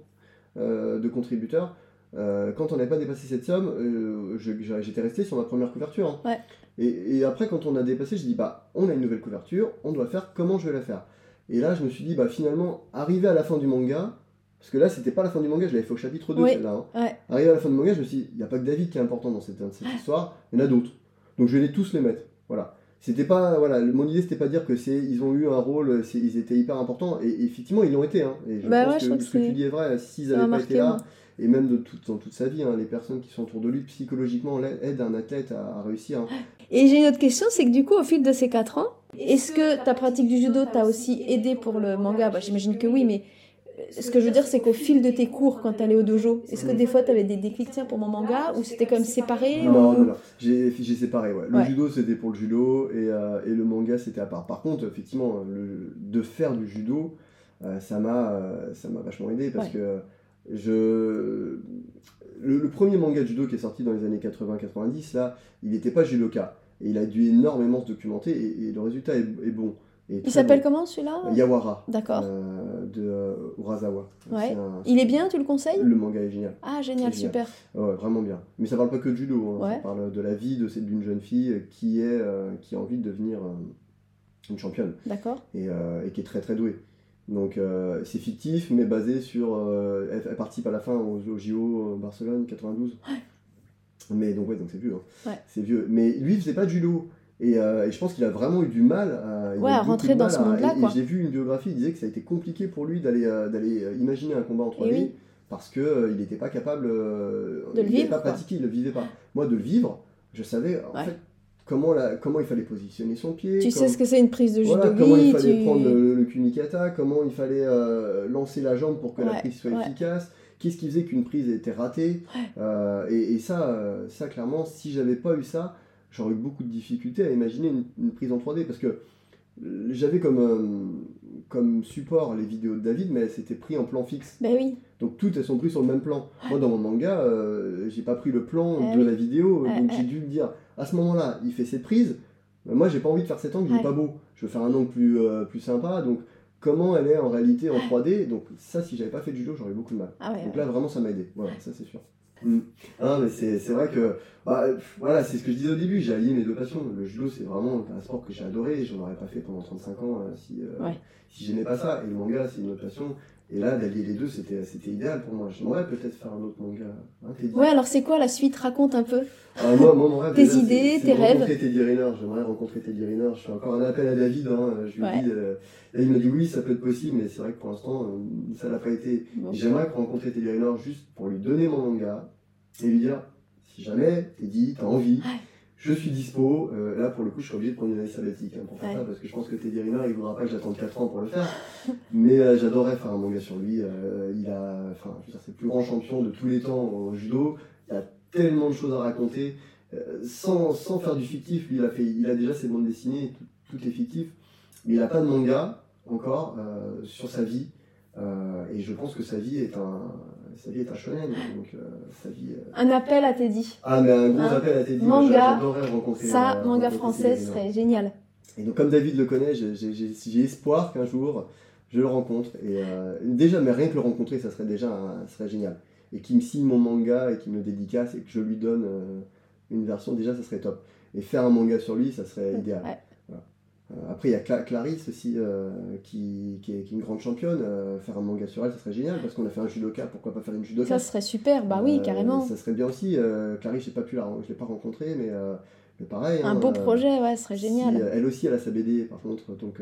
de contributeurs, quand on n'avait pas dépassé cette somme, j'étais resté sur ma première couverture. Hein. Ouais. Et, après, quand on a dépassé, je dis, bah, on a une nouvelle couverture, on doit faire comment je vais la faire. Et là, je me suis dit, bah, finalement, arriver à la fin du manga, parce que là, c'était pas la fin du manga, je l'avais fait au chapitre 2, celle-là. Hein. Arriver à la fin du manga, je me suis dit, il n'y a pas que David qui est important dans cette, histoire, il y en a d'autres. Donc je vais tous les mettre. Voilà. C'était pas voilà, mon idée c'était pas de dire que c'est ils ont eu un rôle, ils étaient hyper importants et, effectivement ils l'ont été. Hein. Et je bah pense que ce que tu dis est vrai. S'ils n'avaient pas été là, et même de dans toute sa vie, hein, les personnes qui sont autour de lui psychologiquement aident un athlète à, réussir. Et j'ai une autre question, c'est que du coup au fil de ces 4 ans, est-ce que ta pratique du judo t'a aussi aidé pour le manga? Bah, J'imagine que oui, mais ce que je veux dire, c'est qu'au fil de tes cours, quand tu allais au dojo, est-ce que des fois tu avais des déclics pour mon manga ou c'était comme séparé Non, non, non. J'ai, séparé, ouais. Le judo c'était pour le judo et, euh, et le manga c'était à part. Par contre, effectivement, le, de faire du judo, euh, ça, m'a, euh, ça m'a vachement aidé parce que je. Le, premier manga judo qui est sorti dans les années 80-90, là, il n'était pas judoka. Et il a dû énormément se documenter et, le résultat est bon il s'appelle comment celui-là? Yawara. D'accord. Euh, de euh, Urasawa. Ouais. il est bien, tu le conseilles? Le manga est génial. Ah, génial, super. Ouais, vraiment bien. Mais ça parle pas que de judo, hein. ça parle de la vie d'une jeune fille qui, est, euh, qui a envie de devenir une championne. D'accord. Et, et, qui est très très douée. Donc c'est fictif, mais basé sur. Elle, participe à la fin au, au JO Barcelone 92. Ouais. Mais donc, ouais, donc c'est vieux. Hein. Ouais. C'est vieux. Mais lui, il faisait pas de judo. Euh, et, je pense qu'il a vraiment eu du mal à, rentrer dans ce monde-là. Et, j'ai vu une biographie, il disait que ça a été compliqué pour lui d'aller euh, d'aller euh, imaginer un combat en 3D parce qu'il il n'était pas capable de le vivre. Il pas pratiqué, il ne le vivait pas. Moi, de le vivre, je savais en fait comment, la, comment il fallait positionner son pied. Tu sais ce que c'est une prise de judo Comment il fallait prendre le, le, kunikata, comment il fallait lancer la jambe pour que la prise soit efficace. Qu'est-ce qui faisait qu'une prise était ratée et, et, ça, ça, clairement, si j'avais pas eu ça, j'aurais eu beaucoup de difficultés à imaginer une, prise en 3D parce que j'avais comme, euh, comme support les vidéos de David, mais c'était pris en plan fixe. Ben oui. Donc toutes elles sont prises sur le même plan. Moi, dans mon manga, euh, j'ai pas pris le plan eh de la vidéo, donc j'ai dû me dire à ce moment-là, il fait cette prise. Ben moi, j'ai pas envie de faire cet angle, il est pas beau. Je veux faire un angle plus, euh, plus sympa. Donc, comment elle est en réalité en 3D Donc, ça, si j'avais pas fait du judo, j'aurais eu beaucoup de mal. Ah donc là, vraiment, ça m'a aidé. Voilà, ça, c'est sûr. Mm. Ah, mais c'est vrai que bah, voilà, c'est ce que je disais au début, j'ai allié mes deux passions. Le judo, c'est vraiment un sport que j'ai adoré, je n'en aurais pas fait pendant 35 ans euh, si, euh, si j'aimais pas ça. Et le manga, c'est une autre passion. Et là, d'allier les deux, c'était idéal pour moi. J'aimerais peut-être faire un autre manga. Hein, ouais, alors c'est quoi la suite? Raconte un peu. Ah, moi, moi, mon rêve, Tes idées, tes rêves. rencontrer Teddy Riner. J'aimerais rencontrer Teddy Riner. Je fais encore un appel à David. Hein. Je lui dis, euh, il me dit oui, ça peut être possible, mais c'est vrai que pour l'instant, ça n'a pas été. J'aimerais rencontrer Teddy Riner juste pour lui donner mon manga et lui dire si jamais t'es dit, t'as envie, je suis dispo. Euh, là, pour le coup, je suis obligé de prendre une année sabbatique hein, pour faire ça parce que je pense que Teddy Riner, il voudra pas que j'attende 4 ans pour le faire. Mais euh, j'adorerais faire un manga sur lui. Euh, il a, enfin, c'est le plus grand champion de tous les temps au judo. Il a tellement de choses à raconter. sans, sans faire du fictif, lui, il a, fait, il a déjà ses bandes dessinées, tout, tout est fictif. Mais il n'a pas de manga encore sur sa vie. et je pense que sa vie est un, sa vie est un shonen, donc euh, sa vie. Euh, un appel à Teddy. Ah, mais un gros appel à Teddy. Manga. J'adorerais rencontrer. Ça, euh, manga français serait génial. Et donc, comme David le connaît, j'ai espoir qu'un jour je le rencontre. Et déjà, mais rien que le rencontrer, ça serait déjà ça serait génial. Et qu'il me signe mon manga et qu'il me le dédicace et que je lui donne une version, déjà, ça serait top. Et faire un manga sur lui, ça serait idéal. Euh, après, il y a Clarisse aussi, euh, qui, qui, est, une grande championne. Euh, faire un manga sur elle, ça serait génial parce qu'on a fait un judoka. Pourquoi pas faire une judoka? Ça serait super, bah oui, carrément. Ça serait bien aussi. Clarisse, je ne l'ai pas rencontrée, mais, mais pareil. Un hein, beau projet, ouais, ce serait génial. elle aussi, elle a sa BD, par contre. Donc,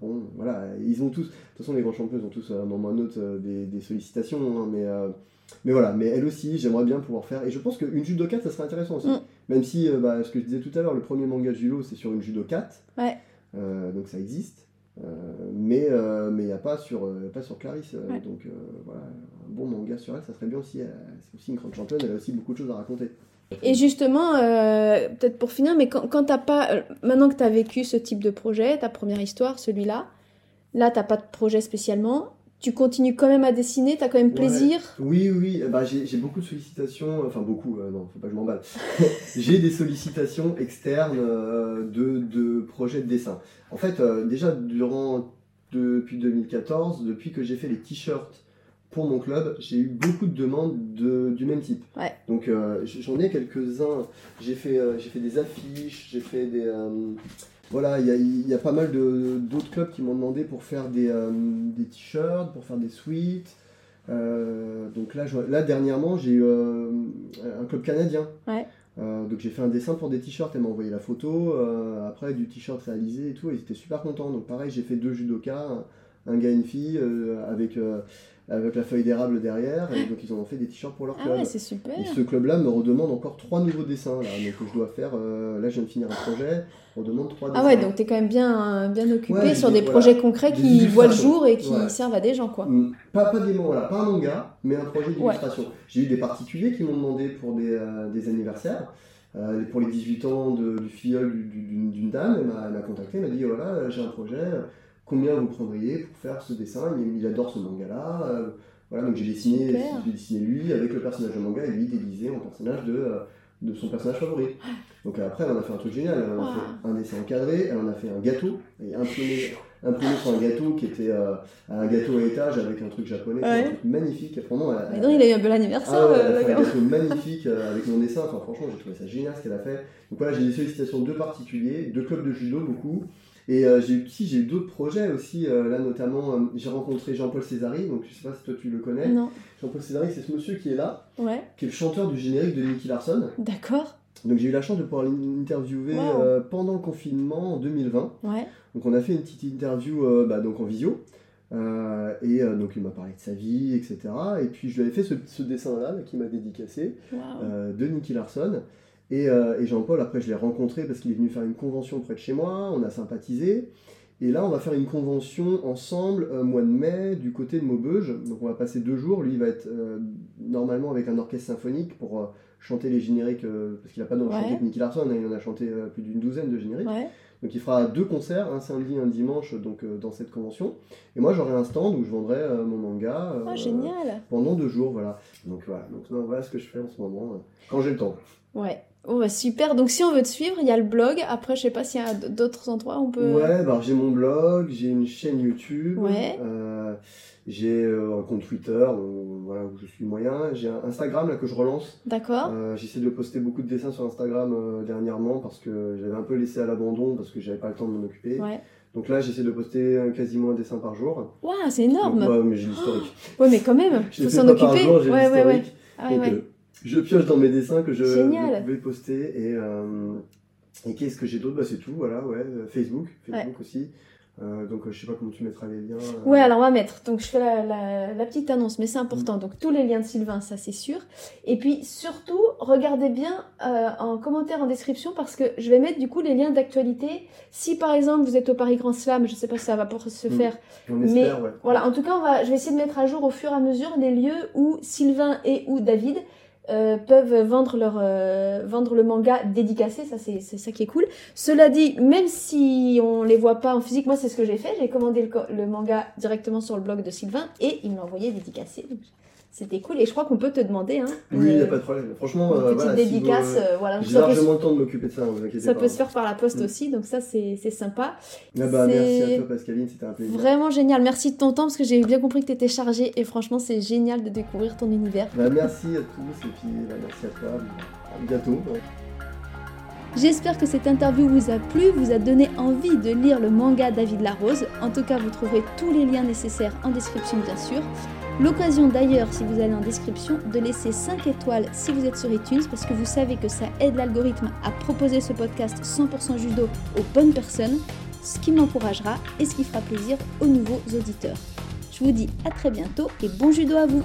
bon, voilà. Ils ont tous, de toute façon, les grands champions ont tous, un moment ou un autre, des, des sollicitations. Hein, mais mais voilà, mais elle aussi, j'aimerais bien pouvoir faire. Et je pense qu'une judoka, ça serait intéressant aussi. Mm. Même si, euh, bah, ce que je disais tout à l'heure, le premier manga de judo, c'est sur une judoka. Ouais. Euh, donc ça existe. Euh, mais il n'y a pas sur, pas sur Clarisse. Donc voilà, un bon manga sur elle, ça serait bien aussi. c'est aussi une grande championne, elle a aussi beaucoup de choses à raconter. Et justement, peut-être pour finir, mais quand, quand t'as pas. maintenant que tu as vécu ce type de projet, ta première histoire, celui-là, là, t'as pas de projet spécialement tu continues quand même à dessiner, tu as quand même plaisir Oui, oui, bah, j'ai beaucoup de sollicitations, enfin beaucoup, euh, non, faut pas que je m'emballe. j'ai des sollicitations externes euh, de, de, projets de dessin. En fait, euh, déjà durant, depuis 2014, depuis que j'ai fait les t-shirts pour mon club, j'ai eu beaucoup de demandes de, du même type. Ouais. Donc j'en ai quelques-uns, j'ai fait, j'ai fait des affiches, j'ai fait des voilà, il y a, pas mal d'autres clubs qui m'ont demandé pour faire des, euh, t-shirts, pour faire des suites. Euh, donc là, là dernièrement, j'ai eu euh, un club canadien donc j'ai fait un dessin pour des t-shirts, elle m'a envoyé la photo, après du t-shirt réalisé et tout, et ils étaient super contents. Donc pareil, j'ai fait deux judokas, un, gars et une fille, avec avec la feuille d'érable derrière, et donc ils ont fait des t-shirts pour leur ah club. Ah ouais, c'est super. Et ce club-là me redemande encore trois nouveaux dessins, là, donc je dois faire, euh, là je viens de finir un projet, on demande trois dessins. Ah ouais, donc tu es quand même bien, bien occupé sur des, projets concrets qui voient le jour et qui servent à des gens, quoi. Mm. Pas, pas, des, voilà, pas un manga, mais un projet d'illustration. J'ai eu des particuliers qui m'ont demandé pour des, euh, des anniversaires, euh, pour les 18 ans de, du filleul d'une dame, elle m'a contacté, elle m'a dit, voilà, j'ai un projet, combien vous prendriez pour faire ce dessin il, adore ce manga-là. Euh, voilà, donc j'ai dessiné, dessiné lui avec le personnage de manga et lui déguisé en personnage de, euh, de son personnage favori. Donc après, elle en a fait un truc génial. Elle en a fait un dessin encadré, elle en a fait un gâteau, et imprimé, imprimé sur un gâteau qui était euh, un gâteau à étage avec un truc japonais, un truc magnifique. Vraiment, elle, il a eu un bel anniversaire. Ah, elle a fait un gâteau magnifique avec mon dessin. Enfin, franchement, j'ai trouvé ça génial ce qu'elle a fait. Donc voilà, j'ai des sollicitations de particuliers, de clubs de judo beaucoup. Et euh, j'ai eu, j'ai eu d'autres projets aussi, euh, là notamment, euh, j'ai rencontré Jean-Paul Césari, donc je sais pas si toi tu le connais. Non. Jean-Paul Césari, c'est ce monsieur qui est là, ouais. qui est le chanteur du générique de Nicky Larson. D'accord. Donc j'ai eu la chance de pouvoir l'interviewer pendant le confinement en 2020. Ouais. Donc on a fait une petite interview bah, donc en visio. et donc il m'a parlé de sa vie, etc. Et puis je lui avais fait ce, dessin-là qui m'a dédicacé de Nicky Larson. Euh, et, Jean-Paul, après, je l'ai rencontré parce qu'il est venu faire une convention près de chez moi, on a sympathisé. Et là, on va faire une convention ensemble, euh, mois de mai, du côté de Maubeuge. Donc, on va passer deux jours. Lui, il va être euh, normalement avec un orchestre symphonique pour chanter les génériques, parce qu'il n'a pas dans chanté que Nicky Larson, hein, il en a chanté plus d'une douzaine de génériques. Donc, il fera deux concerts, un samedi, un dimanche, donc dans cette convention. Et moi, j'aurai un stand où je vendrai mon manga ah, génial. pendant deux jours. Voilà. Donc, voilà. Donc, voilà ce que je fais en ce moment, quand j'ai le temps. Ouais. Oh bah super, donc si on veut te suivre, il y a le blog, après je sais pas s'il y a d'autres endroits où on peut... Ouais, bah j'ai mon blog, j'ai une chaîne YouTube, ouais. Euh, j'ai euh, un compte Twitter, où, voilà, où je suis moyen, j'ai un Instagram là que je relance. D'accord. Euh, j'essaie de poster beaucoup de dessins sur Instagram dernièrement parce que j'avais un peu laissé à l'abandon parce que j'avais pas le temps de m'en occuper. Ouais. Donc là, j'essaie de poster quasiment un dessin par jour. Waouh, c'est énorme. ouais, mais j'ai l'historique. ouais, mais quand même, faut s'en occuper. ouais, ouais, ouais, ah, ouais je pioche dans mes dessins que je vais poster et, euh, et qu'est-ce que j'ai d'autre? Bah, c'est tout voilà ouais euh, Facebook Facebook aussi euh, donc je sais pas comment tu mettras les liens. Ouais, alors on va mettre. Donc je fais la, la, petite annonce, mais c'est important. Mm. Donc tous les liens de Sylvain, ça c'est sûr. Et puis surtout, regardez bien en commentaire, en description, parce que je vais mettre du coup les liens d'actualité. Si par exemple vous êtes au Paris Grand Slam, je sais pas si ça va pouvoir se mm. faire. On mais espère, ouais. voilà, en tout cas, on va, je vais essayer de mettre à jour au fur et à mesure les lieux où Sylvain et ou David euh, peuvent vendre leur euh, vendre le manga dédicacé, ça c'est ça qui est cool. Cela dit, même si on les voit pas en physique, moi c'est ce que j'ai fait, j'ai commandé le, manga directement sur le blog de Sylvain et il me l'a envoyé dédicacé. C'était cool et je crois qu'on peut te demander. Hein, oui, il n'y a pas de problème. Franchement, une euh, petite dédicace. Euh, voilà. J'ai largement le temps de m'occuper de ça. ça peut se faire par la poste mm. aussi, donc ça c'est sympa. Ah bah, merci à toi Pascaline, c'était un plaisir. Vraiment génial. Merci de ton temps parce que j'ai bien compris que tu étais chargée et franchement c'est génial de découvrir ton univers. Bah, merci à tous et puis bah, merci à toi. À bientôt. J'espère que cette interview vous a plu, vous a donné envie de lire le manga David Larose. En tout cas, vous trouverez tous les liens nécessaires en description bien sûr. L'occasion d'ailleurs, si vous allez en description, de laisser 5 étoiles si vous êtes sur iTunes, parce que vous savez que ça aide l'algorithme à proposer ce podcast 100% judo aux bonnes personnes, ce qui m'encouragera et ce qui fera plaisir aux nouveaux auditeurs. Je vous dis à très bientôt et bon judo à vous